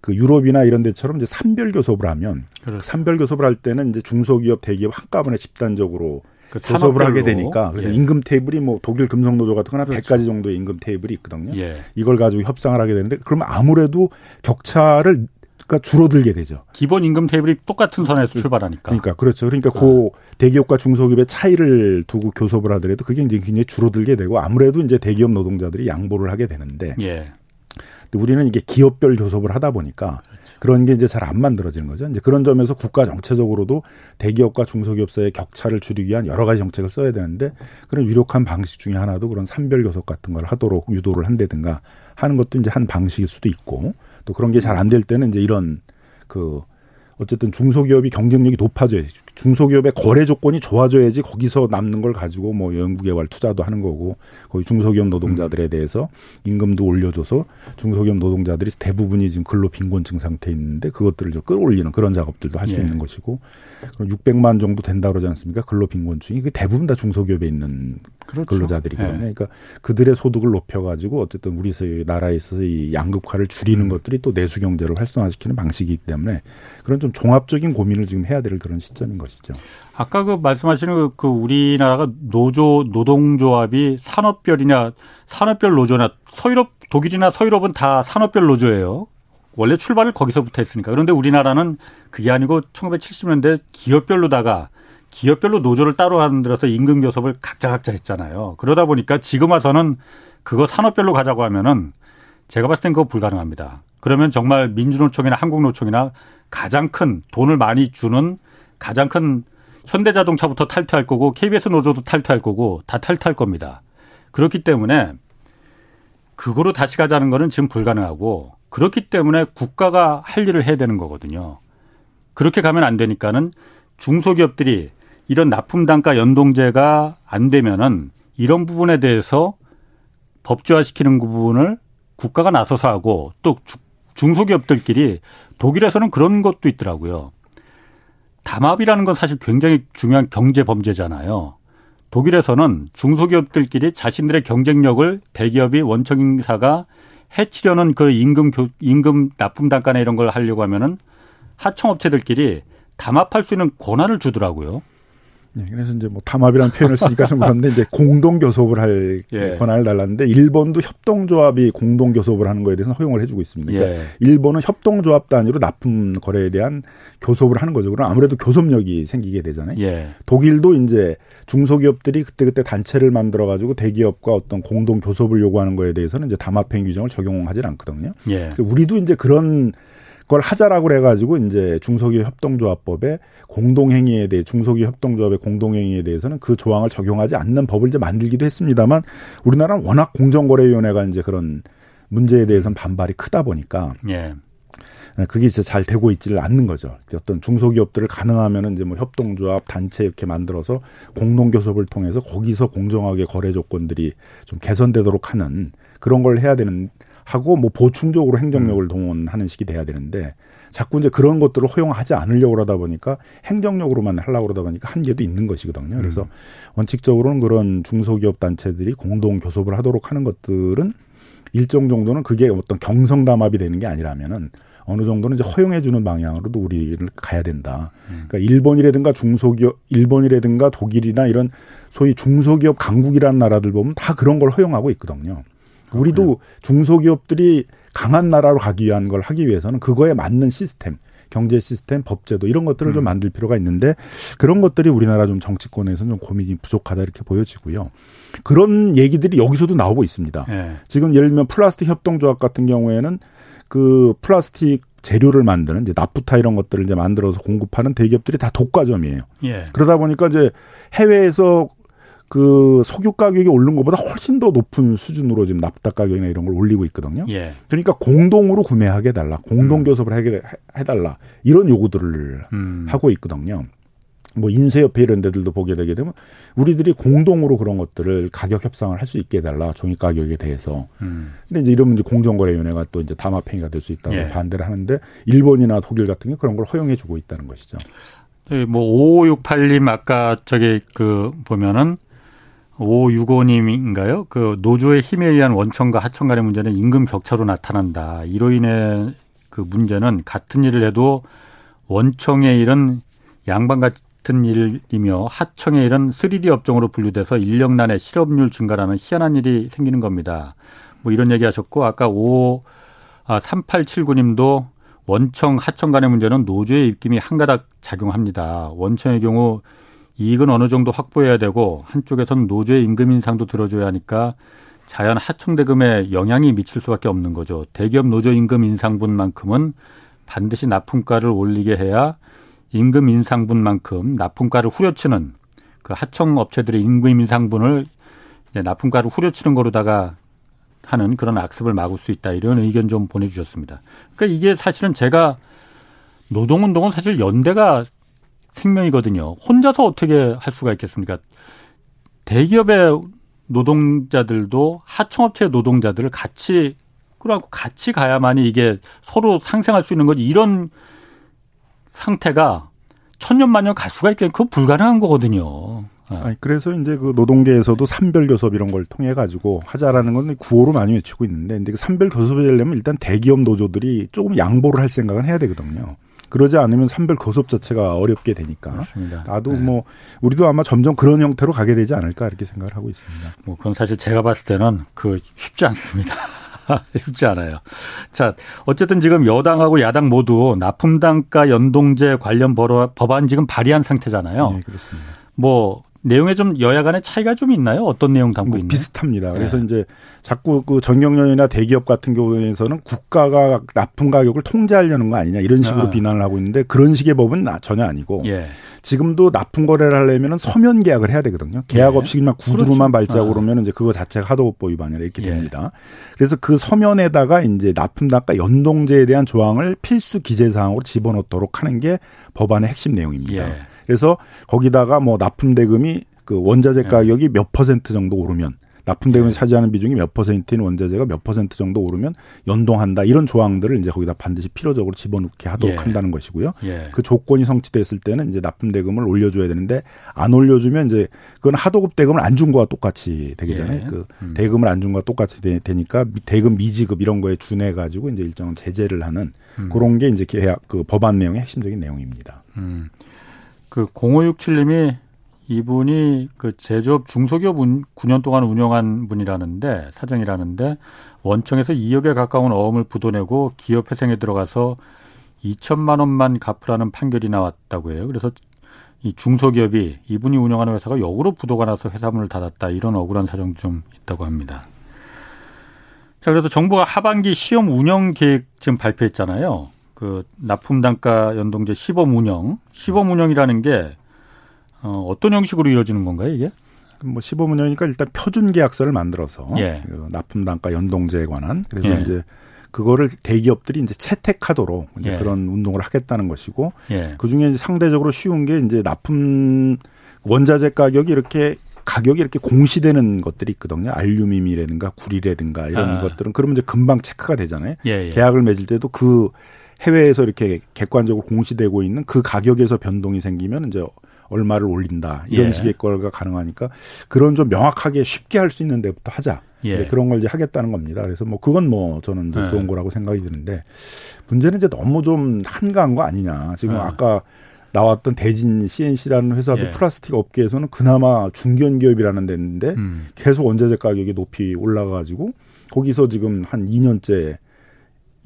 그 유럽이나 이런 데처럼 이제 산별 교섭을 하면 그렇죠. 산별 교섭을 할 때는 이제 중소기업 대기업 한꺼번에 집단적으로 그 교섭을 하게 되니까 그래서 예. 임금 테이블이 뭐 독일 금속노조 같은 거나 그렇죠. 100가지 정도의 임금 테이블이 있거든요. 예. 이걸 가지고 협상을 하게 되는데 그러면 아무래도 격차를 그러니까 줄어들게 되죠. 기본 임금 테이블이 똑같은 선에서 출발하니까. 그러니까 그렇죠. 그러니까 그, 그 대기업과 중소기업의 차이를 두고 교섭을 하더라도 그게 이제 굉장히 줄어들게 되고 아무래도 이제 대기업 노동자들이 양보를 하게 되는데 예. 우리는 이게 기업별 교섭을 하다 보니까 그렇죠. 그런 게 이제 잘 안 만들어지는 거죠. 이제 그런 점에서 국가 정체적으로도 대기업과 중소기업 사이의 격차를 줄이기 위한 여러 가지 정책을 써야 되는데 그런 유력한 방식 중에 하나도 그런 산별 교섭 같은 걸 하도록 유도를 한다든가 하는 것도 이제 한 방식일 수도 있고 또 그런 게 잘 안 될 때는 이제 이런 그 어쨌든 중소기업이 경쟁력이 높아져야지. 중소기업의 거래 조건이 좋아져야지 거기서 남는 걸 가지고 뭐 연구개발 투자도 하는 거고 거기 중소기업 노동자들에 대해서 임금도 올려줘서 중소기업 노동자들이 대부분이 지금 근로 빈곤층 상태에 있는데 그것들을 좀 끌어올리는 그런 작업들도 할수 예. 있는 것이고 그럼 600만 정도 된다 그러지 않습니까? 근로 빈곤층이 그 대부분 다 중소기업에 있는 그렇죠. 근로자들이거든요. 예. 그러니까 그들의 소득을 높여가지고 어쨌든 우리 나라에서 이 양극화를 줄이는 음. 것들이 또 내수 경제를 활성화시키는 방식이기 때문에 그런 좀 종합적인 고민을 지금 해야 될 그런 시점인 것이죠. 아까 그 말씀하시는 그, 그 우리나라가 노조 노동조합이 산업별이냐 산업별 노조나 서유럽 독일이나 서유럽은 다 산업별 노조예요. 원래 출발을 거기서부터 했으니까. 그런데 우리나라는 그게 아니고 1970년대 기업별로다가 기업별로 노조를 따로 만들어서 임금 교섭을 각자 각자 했잖아요. 그러다 보니까 지금 와서는 그거 산업별로 가자고 하면은 제가 봤을 땐 그거 불가능합니다. 그러면 정말 민주노총이나 한국노총이나 가장 큰 돈을 많이 주는 가장 큰 현대자동차부터 탈퇴할 거고 KBS 노조도 탈퇴할 거고 다 탈퇴할 겁니다. 그렇기 때문에 그거로 다시 가자는 거는 지금 불가능하고 그렇기 때문에 국가가 할 일을 해야 되는 거거든요. 그렇게 가면 안 되니까는 중소기업들이 이런 납품 단가 연동제가 안 되면은 이런 부분에 대해서 법제화시키는 부분을 국가가 나서서 하고 또 중소기업들끼리 독일에서는 그런 것도 있더라고요. 담합이라는 건 사실 굉장히 중요한 경제 범죄잖아요. 독일에서는 중소기업들끼리 자신들의 경쟁력을 대기업이 원청인사가 해치려는 그 임금 교, 임금 납품 단가나 이런 걸 하려고 하면은 하청업체들끼리 담합할 수 있는 권한을 주더라고요. 네, 그래서 이제 뭐 담합이라는 표현을 쓰니까 좀 그런데 이제 공동 교섭을 할 예. 권한을 달랐는데 일본도 협동조합이 공동 교섭을 하는 거에 대해서는 허용을 해주고 있습니다. 그러니까 예. 일본은 협동조합 단위로 납품 거래에 대한 교섭을 하는 거죠. 그럼 아무래도 교섭력이 생기게 되잖아요. 예. 독일도 이제 중소기업들이 그때그때 단체를 만들어 가지고 대기업과 어떤 공동 교섭을 요구하는 거에 대해서는 이제 담합행 규정을 적용하지 않거든요. 예. 우리도 이제 그런 그걸 하자라고 그래가지고 이제 중소기업 협동조합법에 공동행위에 대해 중소기업 협동조합의 공동행위에 대해서는 그 조항을 적용하지 않는 법을 이제 만들기도 했습니다만 우리나라는 워낙 공정거래위원회가 이제 그런 문제에 대해서는 반발이 크다 보니까 예. 그게 이제 잘 되고 있지를 않는 거죠. 어떤 중소기업들을 가능하면은 이제 뭐 협동조합 단체 이렇게 만들어서 공동 교섭을 통해서 거기서 공정하게 거래 조건들이 좀 개선되도록 하는 그런 걸 해야 되는 하고 뭐 보충적으로 행정력을 음. 동원하는 식이 돼야 되는데 자꾸 이제 그런 것들을 허용하지 않으려고 그러다 보니까 행정력으로만 하려고 그러다 보니까 한계도 있는 것이거든요. 그래서 음. 원칙적으로는 그런 중소기업 단체들이 공동 교섭을 하도록 하는 것들은 일정 정도는 그게 어떤 경성 담합이 되는 게 아니라면은 어느 정도는 이제 허용해 주는 방향으로도 우리를 가야 된다. 음. 그러니까 일본이라든가 중소기업, 일본이라든가 독일이나 이런 소위 중소기업 강국이라는 나라들 보면 다 그런 걸 허용하고 있거든요. 우리도 중소기업들이 강한 나라로 가기 위한 걸 하기 위해서는 그거에 맞는 시스템, 경제 시스템, 법제도 이런 것들을 음. 좀 만들 필요가 있는데 그런 것들이 우리나라 좀 정치권에서는 좀 고민이 부족하다 이렇게 보여지고요. 그런 얘기들이 여기서도 나오고 있습니다. 네. 지금 예를 들면 플라스틱 협동조합 같은 경우에는 그 플라스틱 재료를 만드는 이제 나프타 이런 것들을 이제 만들어서 공급하는 대기업들이 다 독과점이에요. 예. 그러다 보니까 이제 해외에서 그 석유 가격이 오른 것보다 훨씬 더 높은 수준으로 지금 납다 가격이나 이런 걸 올리고 있거든요. 예. 그러니까 공동으로 구매하게 해달라, 공동 교섭을 하게 해달라 이런 요구들을 음. 하고 있거든요. 뭐 인쇄협회 이런 데들도 보게 되게 되면 우리들이 공동으로 그런 것들을 가격 협상을 할 수 있게 해달라 종이 가격에 대해서. 음. 근데 이제 이러면 이제 공정거래위원회가 또 이제 담합행위가 될 수 있다고 예. 반대를 하는데 일본이나 독일 같은 게 그런 걸 허용해 주고 있다는 것이죠. 네, 뭐 5568님 아까 저기 그 보면은 5565님인가요? 그 노조의 힘에 의한 원청과 하청 간의 문제는 임금 격차로 나타난다. 이로 인해 그 문제는 같은 일을 해도 원청의 일은 양반 같은 일이며 하청의 일은 3D 업종으로 분류돼서 인력난에 실업률 증가라는 희한한 일이 생기는 겁니다. 뭐 이런 얘기 하셨고 아까 5 아, 3879님도 원청 하청 간의 문제는 노조의 입김이 한 가닥 작용합니다. 원청의 경우 이익은 어느 정도 확보해야 되고 한쪽에서는 노조의 임금 인상도 들어줘야 하니까 자연 하청 대금에 영향이 미칠 수밖에 없는 거죠. 대기업 노조 임금 인상분만큼은 반드시 납품가를 올리게 해야 임금 인상분만큼 납품가를 후려치는 그 하청 업체들의 임금 인상분을 이제 납품가를 후려치는 거로다가 하는 그런 악습을 막을 수 있다 이런 의견 좀 보내주셨습니다. 그러니까 이게 사실은 제가 노동운동은 사실 연대가 생명이거든요. 혼자서 어떻게 할 수가 있겠습니까? 대기업의 노동자들도 하청업체 노동자들을 같이 끌어안고 같이 가야만이 이게 서로 상생할 수 있는 거지. 이런 상태가 천년만년 갈 수가 있겠 그거 불가능한 거거든요. 네. 아니, 그래서 이제 그 노동계에서도 산별 교섭 이런 걸 통해 가지고 하자라는 건 구호로 많이 외치고 있는데 근데 그 산별 교섭이 되려면 일단 대기업 노조들이 조금 양보를 할 생각은 해야 되거든요. 그러지 않으면 산별 교섭 자체가 어렵게 되니까. 맞습니다. 나도 네. 뭐 우리도 아마 점점 그런 형태로 가게 되지 않을까 이렇게 생각을 하고 있습니다. 뭐 그건 사실 제가 봤을 때는 그 쉽지 않습니다. [LAUGHS] 쉽지 않아요. 자, 어쨌든 지금 여당하고 야당 모두 납품 단가 연동제 관련 법안 지금 발의한 상태잖아요. 네, 그렇습니다. 뭐 내용에 좀 여야 간의 차이가 좀 있나요? 어떤 내용 담고 뭐 있나요? 비슷합니다. 그래서 네. 이제 자꾸 그 전경련이나 대기업 같은 경우에서는 국가가 납품 가격을 통제하려는 거 아니냐 이런 식으로 아. 비난을 하고 있는데 그런 식의 법은 전혀 아니고 예. 지금도 납품 거래를 하려면 서면 계약을 해야 되거든요. 계약 예. 없이 그냥 구두로만 그렇죠. 발자고 아. 그러면 이제 그거 자체가 하도급법 위반이라 이렇게 예. 됩니다. 그래서 그 서면에다가 이제 납품 단가 연동제에 대한 조항을 필수 기재 사항으로 집어넣도록 하는 게 법안의 핵심 내용입니다. 예. 그래서 거기다가 뭐 납품 대금이 그 원자재 네. 가격이 몇 퍼센트 정도 오르면 납품 대금이 네. 차지하는 비중이 몇 퍼센트인 원자재가 몇 퍼센트 정도 오르면 연동한다 이런 조항들을 이제 거기다 반드시 필요적으로 집어넣게 하도록 예. 한다는 것이고요. 예. 그 조건이 성취됐을 때는 이제 납품 대금을 올려줘야 되는데 안 올려주면 이제 그건 하도급 대금을 안 준 거와 똑같이 되겠잖아요. 예. 그 음. 대금을 안 준 거와 똑같이 되, 니까 대금 미지급 이런 거에 준해 가지고 이제 일정한 제재를 하는 음. 그런 게 이제 계약 그 법안 내용의 핵심적인 내용입니다. 음. 그 0567님이 이분이 그 제조업 중소기업 9년 동안 운영한 분이라는데 사장이라는데 원청에서 2억에 가까운 어음을 부도내고 기업 회생에 들어가서 2천만 원만 갚으라는 판결이 나왔다고 해요. 그래서 이 중소기업이 이분이 운영하는 회사가 역으로 부도가 나서 회사 문을 닫았다 이런 억울한 사정 좀 있다고 합니다. 자, 그래서 정부가 하반기 시험 운영 계획 지금 발표했잖아요. 그 납품 단가 연동제 시범 운영, 시범 운영이라는 게 어, 어떤 형식으로 이루어지는 건가요, 이게? 뭐 시범 운영이니까 일단 표준 계약서를 만들어서 예. 그 납품 단가 연동제에 관한 그래서 예. 이제 그거를 대기업들이 이제 채택하도록 이제 예. 그런 운동을 하겠다는 것이고 예. 그 중에 이제 상대적으로 쉬운 게 이제 납품 원자재 가격이 이렇게 가격이 이렇게 공시되는 것들이 있거든요. 알루미늄이라든가 구리라든가 이런 아. 것들은 그러면 이제 금방 체크가 되잖아요. 예, 예. 계약을 맺을 때도 그 해외에서 이렇게 객관적으로 공시되고 있는 그 가격에서 변동이 생기면 이제 얼마를 올린다 이런 예. 식의 거가 가능하니까 그런 좀 명확하게 쉽게 할 수 있는 데부터 하자 예. 네, 그런 걸 이제 하겠다는 겁니다. 그래서 뭐 그건 뭐 저는 예. 좋은 거라고 생각이 드는데 문제는 이제 너무 좀 한가한 거 아니냐 지금 예. 아까 나왔던 대진 CNC라는 회사도 예. 플라스틱 업계에서는 그나마 중견 기업이라는 데인데 음. 계속 원자재 가격이 높이 올라가가지고 거기서 지금 한 2년째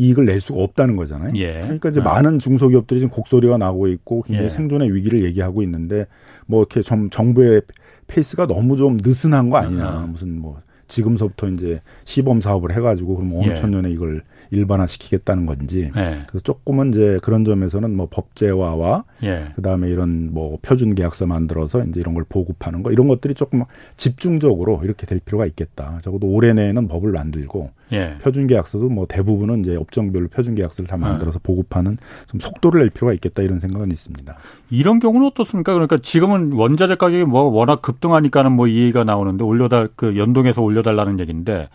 이익을 낼 수가 없다는 거잖아요. 예. 그러니까 이제 아. 많은 중소기업들이 지금 곡소리가 나고 있고 굉장히 예. 생존의 위기를 얘기하고 있는데 뭐 이렇게 좀 정부의 페이스가 너무 좀 느슨한 거 아니냐. 아. 무슨 뭐 지금서부터 이제 시범 사업을 해가지고 그럼 어느 예. 천년에 이걸 일반화시키겠다는 건지 네. 그래서 조금은 이제 그런 점에서는 뭐 법제화와 예. 그다음에 이런 뭐 표준 계약서 만들어서 이제 이런 걸 보급하는 거 이런 것들이 조금 집중적으로 이렇게 될 필요가 있겠다. 적어도 올해 내에는 법을 만들고 예. 표준 계약서도 뭐 대부분은 이제 업종별로 표준 계약서를 다 만들어서 네. 보급하는 좀 속도를 낼 필요가 있겠다 이런 생각은 있습니다. 이런 경우는 어떻습니까? 그러니까 지금은 원자재 가격이 뭐 워낙 급등하니까는 뭐 이해가 나오는데 올려달 그 연동해서 올려달라는 얘기인데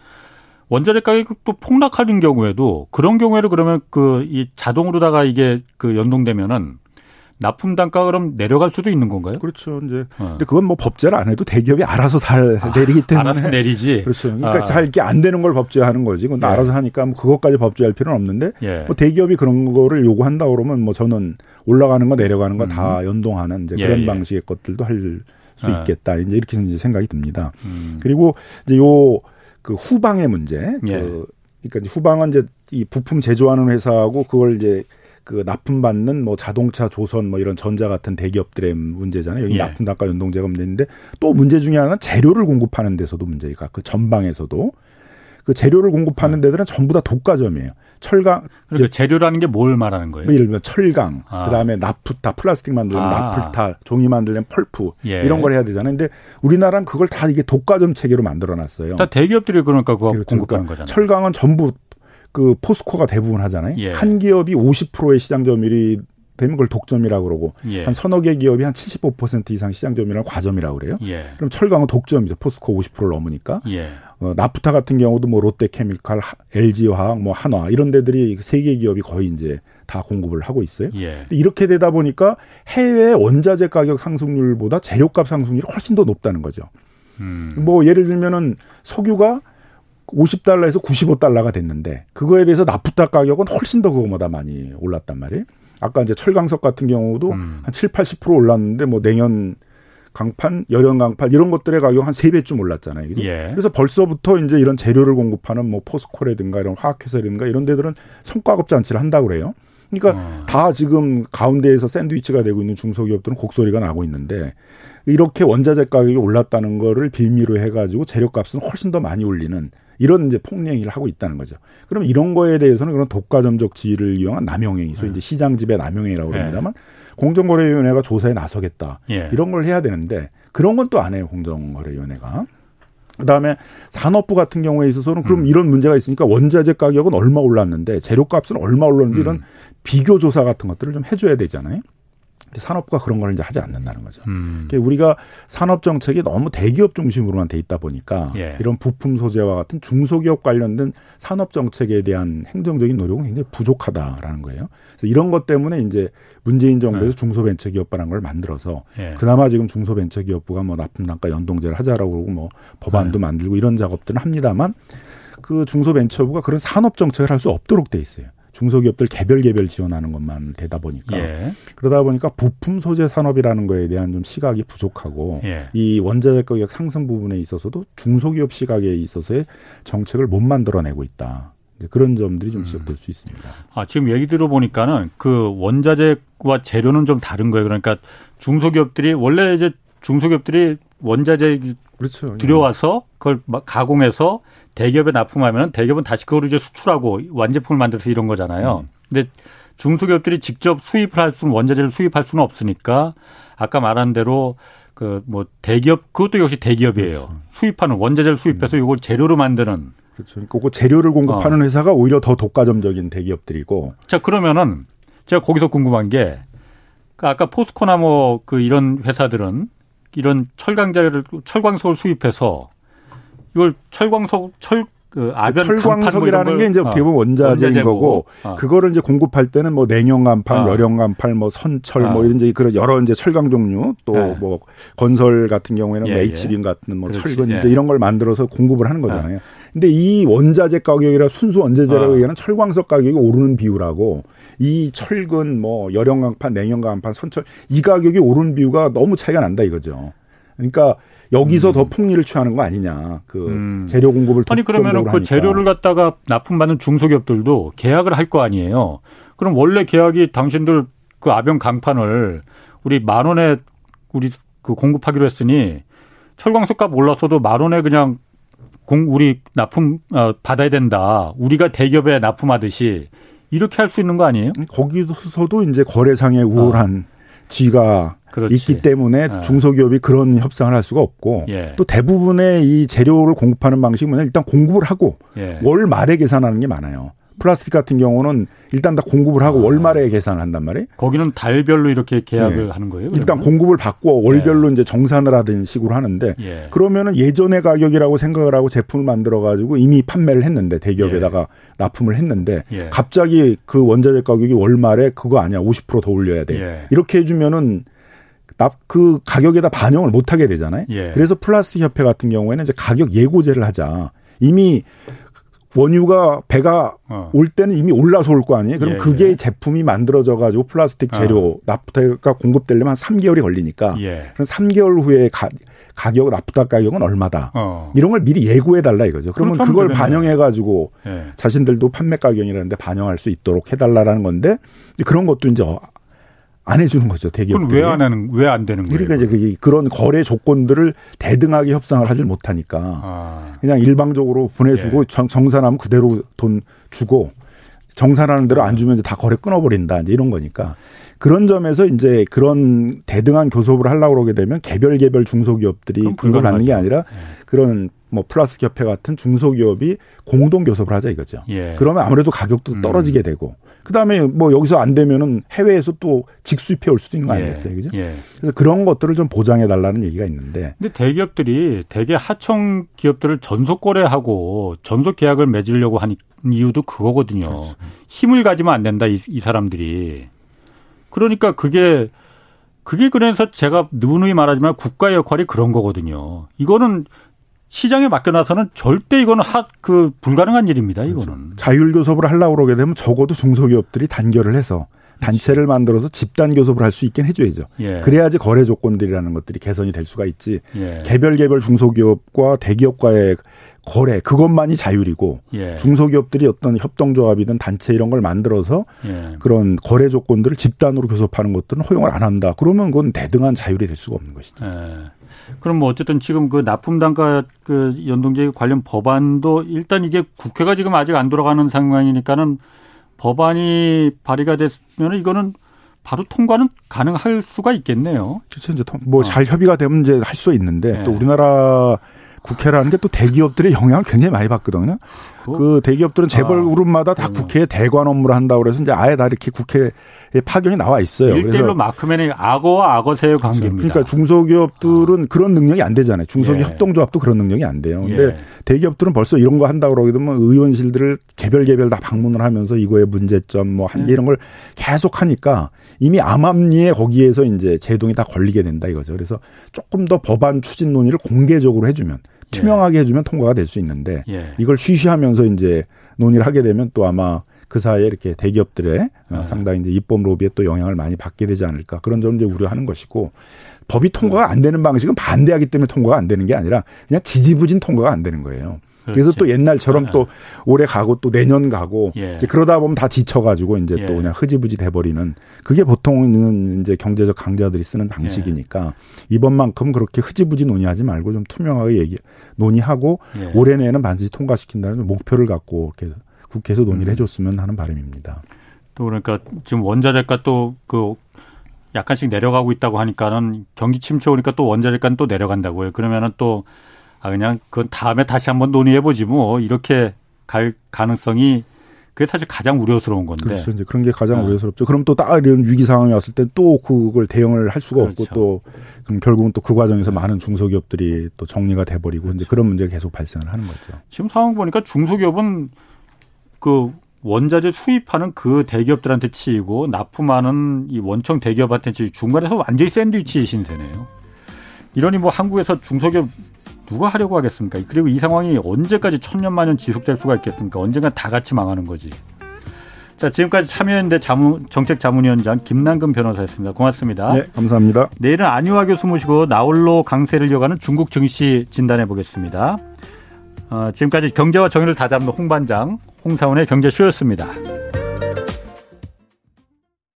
원자재 가격도 폭락하는 경우에도 그런 경우에는 그러면 그 이 자동으로다가 이게 그 연동되면은 납품 단가 그럼 내려갈 수도 있는 건가요? 그렇죠. 이제 어. 근데 그건 뭐 법제를 안 해도 대기업이 알아서 잘 아, 내리기 때문에 알아서 내리지. 그렇죠. 그러니까 아. 잘 이렇게 안 되는 걸 법제하는 거지. 그건 예. 알아서 하니까 뭐 그것까지 법제할 필요는 없는데 예. 뭐 대기업이 그런 거를 요구한다 그러면 뭐 저는 올라가는 거 내려가는 거다 음. 연동하는 이제 그런 예, 예. 방식의 것들도 할 수 있겠다. 이제 이렇게 이제 생각이 듭니다. 음. 그리고 이제 요 그 후방의 문제. 예. 그 그러니까 후방은 이제 이 부품 제조하는 회사하고 그걸 이제 그 납품받는 뭐 자동차 조선 뭐 이런 전자 같은 대기업들의 문제잖아요. 여기 예. 납품 단가 연동제가 문제인데 또 문제 중에 하나는 재료를 공급하는 데서도 문제가 그 전방에서도 그 재료를 공급하는 아. 데들은 전부 다 독과점이에요. 철강. 그러니까 재료라는 게 뭘 말하는 거예요? 예를 들면 철강, 아. 그다음에 나프타, 플라스틱 만들면 아. 나프타, 종이 만들면 펄프 예. 이런 걸 해야 되잖아요. 근데 우리나라는 그걸 다 이게 독과점 체계로 만들어 놨어요. 다 대기업들이 그러니까 그거 그렇죠. 공급하는 거잖아요. 철강은 전부 그 포스코가 대부분 하잖아요. 예. 한 기업이 50%의 시장 점유율이 되면 그걸 독점이라고 그러고 예. 한 서너 개 기업이 한 75% 이상 시장 점유율을 과점이라고 그래요. 예. 그럼 철강은 독점이죠. 포스코 50%를 넘으니까. 예. 어, 나프타 같은 경우도 뭐 롯데케미칼, LG화학, 뭐 한화 이런 데들이 세계 기업이 거의 이제 다 공급을 하고 있어요. 예. 이렇게 되다 보니까 해외 원자재 가격 상승률보다 재료값 상승률이 훨씬 더 높다는 거죠. 음. 뭐 예를 들면은 석유가 50달러에서 95달러가 됐는데 그거에 대해서 나프타 가격은 훨씬 더 그거보다 많이 올랐단 말이에요. 아까 이제 철강석 같은 경우도 음. 한 7, 80% 올랐는데 뭐 내년 강판, 열연 강판 이런 것들의 가격 한 세 배쯤 올랐잖아요. 그죠? 예. 그래서 벌써부터 이제 이런 재료를 공급하는 뭐 포스코라든가 이런 화학회사라든가 이런 데들은 성과급 잔치를 한다고 그래요. 그러니까 어. 다 지금 가운데에서 샌드위치가 되고 있는 중소기업들은 곡소리가 나고 있는데 이렇게 원자재 가격이 올랐다는 거를 빌미로 해가지고 재료값은 훨씬 더 많이 올리는 이런 이제 폭행을 하고 있다는 거죠. 그럼 이런 거에 대해서는 그런 독과점적 지위를 이용한 남용행위, 소위 이제 네. 시장 지배 남용행위라고 네. 합니다만 공정거래위원회가 조사에 나서겠다. 예. 이런 걸 해야 되는데 그런 건 또 안 해요. 공정거래위원회가. 그다음에 산업부 같은 경우에 있어서는 그럼 음. 이런 문제가 있으니까 원자재 가격은 얼마 올랐는데 재료값은 얼마 올랐는지 음. 이런 비교 조사 같은 것들을 좀 해줘야 되잖아요. 산업부가 그런 걸 이제 하지 않는다는 거죠. 음. 우리가 산업 정책이 너무 대기업 중심으로만 돼 있다 보니까 예. 이런 부품 소재와 같은 중소기업 관련된 산업 정책에 대한 행정적인 노력은 굉장히 부족하다라는 거예요. 그래서 이런 것 때문에 이제 문재인 정부에서 네. 중소벤처기업부라는 걸 만들어서 예. 그나마 지금 중소벤처기업부가 뭐 납품 단가 연동제를 하자라고 그러고 뭐 법안도 네. 만들고 이런 작업들은 합니다만 그 중소벤처부가 그런 산업 정책을 할 수 없도록 돼 있어요. 중소기업들 개별 개별 지원하는 것만 되다 보니까 예. 그러다 보니까 부품 소재 산업이라는 거에 대한 좀 시각이 부족하고 예. 이 원자재 가격 상승 부분에 있어서도 중소기업 시각에 있어서의 정책을 못 만들어내고 있다. 그런 점들이 좀 음. 지적될 수 있습니다. 아, 지금 얘기 들어보니까는 그 원자재와 재료는 좀 다른 거예요. 그러니까 중소기업들이 원래 이제 중소기업들이 원자재 그렇죠. 들여와서 그걸 막 가공해서 대기업에 납품하면 대기업은 다시 그걸 이제 수출하고 완제품을 만들어서 이런 거잖아요. 음. 근데 중소기업들이 직접 수입을 할 수는 원자재를 수입할 수는 없으니까 아까 말한 대로 그 뭐 대기업 그것도 역시 대기업이에요. 그렇죠. 수입하는 원자재를 수입해서 음. 이걸 재료로 만드는 그렇죠. 그러니까 그 재료를 공급하는 어. 회사가 오히려 더 독과점적인 대기업들이고. 자 그러면은 제가 거기서 궁금한 게그 아까 포스코나 뭐 그 이런 회사들은 이런 철강자를 철광석을 수입해서 이걸 철광석 철 그 아변 철광석이라는 뭐게 이제 어떻게 보면 어, 원자재인 거고 어. 그거를 이제 공급할 때는 뭐 냉연간팔, 어. 열연간팔, 뭐 선철 뭐 어. 뭐 이런 이제 그런 여러 이제 철강 종류 또뭐 예. 뭐 건설 같은 경우에는 뭐 예, 뭐 H빔 같은 뭐 그렇지. 철근 예. 이제 이런 걸 만들어서 공급을 하는 거잖아요. 예. 근데 이 원자재 가격이라 순수 원자재라고 어. 얘기하는 철광석 가격이 오르는 비율하고 이 철근 뭐 열연강판, 냉연강판, 선철 이 가격이 오르는 비율가 너무 차이가 난다 이거죠. 그러니까 여기서 음. 더 폭리를 취하는 거 아니냐. 그 음. 재료 공급을 아니 그러면은 그 하니까. 재료를 갖다가 납품받는 중소기업들도 계약을 할 거 아니에요. 그럼 원래 계약이 당신들 그 아병 강판을 우리 만 원에 우리 그 공급하기로 했으니 철광석 값 올랐어도 만 원에 그냥 공 우리 납품 어, 받아야 된다. 우리가 대기업에 납품하듯이 이렇게 할 수 있는 거 아니에요? 거기서도 이제 거래상의 우월한 어. 쥐가 그렇지. 있기 때문에 네. 중소기업이 그런 협상을 할 수가 없고 예. 또 대부분의 이 재료를 공급하는 방식은 뭐냐 일단 공급을 하고 예. 월 말에 계산하는 게 많아요. 플라스틱 같은 경우는 일단 다 공급을 하고 아. 월말에 계산을 한단 말이에요. 거기는 달별로 이렇게 계약을 네. 하는 거예요? 그러면? 일단 공급을 받고 월별로 네. 이제 정산을 하던 식으로 하는데 예. 그러면은 예전의 가격이라고 생각을 하고 제품을 만들어 가지고 이미 판매를 했는데 대기업에다가 예. 납품을 했는데 예. 갑자기 그 원자재 가격이 월말에 그거 아니야 50%더 올려야 돼. 예. 이렇게 해주면은 납 그 가격에다 반영을 못 하게 되잖아요. 예. 그래서 플라스틱 협회 같은 경우에는 이제 가격 예고제를 하자. 이미 원유가 배가 어. 올 때는 이미 올라서 올 거 아니에요? 그럼 예, 그게 예. 제품이 만들어져 가지고 플라스틱 재료 어. 나프타가 공급되려면 한 3개월이 걸리니까 예. 그럼 3개월 후에 가, 가격 나프타 가격은 얼마다. 어. 이런 걸 미리 예고해 달라 이거죠. 그러면 그걸 반영해 가지고 예. 자신들도 판매 가격이라는데 반영할 수 있도록 해 달라라는 건데 그런 것도 이제 안 해주는 거죠 대기업들이. 왜안 하는 왜 안 되는 거예요? 그러니까 이제 그런 거래 조건들을 대등하게 협상을 하질 못하니까 아. 그냥 일방적으로 보내주고 예. 정, 정산하면 그대로 돈 주고 정산하는 대로 안 주면 이제 다 거래 끊어버린다 이제 이런 거니까 그런 점에서 이제 그런 대등한 교섭을 하려고 그러게 되면 개별 개별 중소기업들이 그걸 받는 게 아니라 예. 그런 뭐 플러스 협회 같은 중소기업이 공동 교섭을 하자 이거죠. 예. 그러면 아무래도 가격도 음. 떨어지게 음. 되고 그다음에 뭐 여기서 안 되면은 해외에서 또 직수입해 올 수도 있는 거 예. 아니겠어요. 그죠? 예. 그래서 그런 것들을 좀 보장해 달라는 얘기가 있는데. 근데 대기업들이 대개 하청 기업들을 전속 거래하고 전속 계약을 맺으려고 하는 이유도 그거거든요. 그렇죠. 힘을 가지면 안 된다 이, 이 사람들이. 그러니까 그게 그게 그래서 제가 누누이 말하지만 국가 역할이 그런 거거든요. 이거는 시장에 맡겨놔서는 절대 이거는 하, 그 불가능한 일입니다. 이거는 그렇죠. 자율 교섭을 하려고 그러게 되면 적어도 중소기업들이 단결을 해서 단체를 만들어서 집단 교섭을 할 수 있게 해줘야죠. 예. 그래야지 거래 조건들이라는 것들이 개선이 될 수가 있지. 예. 개별 개별 중소기업과 대기업과의 거래 그것만이 자율이고 예. 중소기업들이 어떤 협동조합이든 단체 이런 걸 만들어서 예. 그런 거래 조건들을 집단으로 교섭하는 것들은 허용을 안 한다. 그러면 그건 대등한 자율이 될 수가 없는 것이죠. 예. 그럼 뭐 어쨌든 지금 그 납품 단가 그 연동제 관련 법안도 일단 이게 국회가 지금 아직 안 돌아가는 상황이니까는 법안이 발의가 됐으면 이거는 바로 통과는 가능할 수가 있겠네요. 그렇죠. 이제 뭐잘 어. 협의가 되면 이제 할 수 있는데 네. 또 우리나라 국회라는 게 또 대기업들의 영향을 굉장히 많이 받거든요. 그 대기업들은 재벌 아, 그룹마다 다 국회에 대관 업무를 한다고 그래서 이제 아예 다 이렇게 국회에 파견이 나와 있어요. 일대일로 마크맨이 악어와 악어새의. 관계입니다. 그러니까 중소기업들은 아. 그런 능력이 안 되잖아요. 중소기업 예. 협동조합도 그런 능력이 안 돼요. 근데 예. 대기업들은 벌써 이런 거 한다고 그러게 되면 의원실들을 개별 개별 다 방문을 하면서 이거의 문제점 뭐 한계 예. 이런 걸 계속 하니까 이미 암암리에 거기에서 이제 제동이 다 걸리게 된다 이거죠. 그래서 조금 더 법안 추진 논의를 공개적으로 해주면 투명하게 해주면 통과가 될 수 있는데 예. 이걸 쉬쉬하면서 이제 논의를 하게 되면 또 아마 그 사이에 이렇게 대기업들의 네. 상당히 이제 입법 로비에 또 영향을 많이 받게 되지 않을까 그런 점을 이제 우려하는 것이고 법이 통과가 안 되는 방식은 반대하기 때문에 통과가 안 되는 게 아니라 그냥 지지부진 통과가 안 되는 거예요. 그래서 또 옛날처럼 네. 또 올해 가고 또 내년 가고 예. 그러다 보면 다 지쳐가지고 이제 예. 또 그냥 흐지부지 돼버리는 그게 보통은 이제 경제적 강자들이 쓰는 방식이니까 예. 이번만큼 그렇게 흐지부지 논의하지 말고 좀 투명하게 얘기 논의하고 예. 올해 내에는 반드시 통과시킨다는 목표를 갖고 이렇게 국회에서 논의를 음. 해줬으면 하는 바람입니다. 또 그러니까 지금 원자재가 또그 약간씩 내려가고 있다고 하니까는 경기 침체 오니까 또 원자재가는 또 내려간다고요. 그러면은 또 아 그냥 그건 다음에 다시 한번 논의해 보지 뭐 이렇게 갈 가능성이 그게 사실 가장 우려스러운 건데. 그렇죠. 이제 그런 게 가장 네. 우려스럽죠. 그럼 또 딱 이런 위기 상황이 왔을 때또 그걸 대응을 할 수가 그렇죠. 없고 또 그럼 결국은 또 그 과정에서 네. 많은 중소기업들이 또 정리가 돼 버리고 그렇죠. 이제 그런 문제가 계속 발생을 하는 거죠. 지금 상황 보니까 중소기업은 그 원자재 수입하는 그 대기업들한테 치이고 납품하는 이 원청 대기업한테 치이고 중간에서 완전히 샌드위치 신세네요. 이러니 뭐 한국에서 중소기업 누가 하려고 하겠습니까? 그리고 이 상황이 언제까지 천년만년 지속될 수가 있겠습니까? 언젠가 다 같이 망하는 거지. 자, 지금까지 참여연대 자문, 정책자문위원장 김남근 변호사였습니다. 고맙습니다. 네, 감사합니다. 내일은 안유화 교수 모시고 나홀로 강세를 이어가는 중국 증시 진단해 보겠습니다. 어, 지금까지 경제와 정의를 다잡는 홍반장 홍사원의 경제쇼였습니다.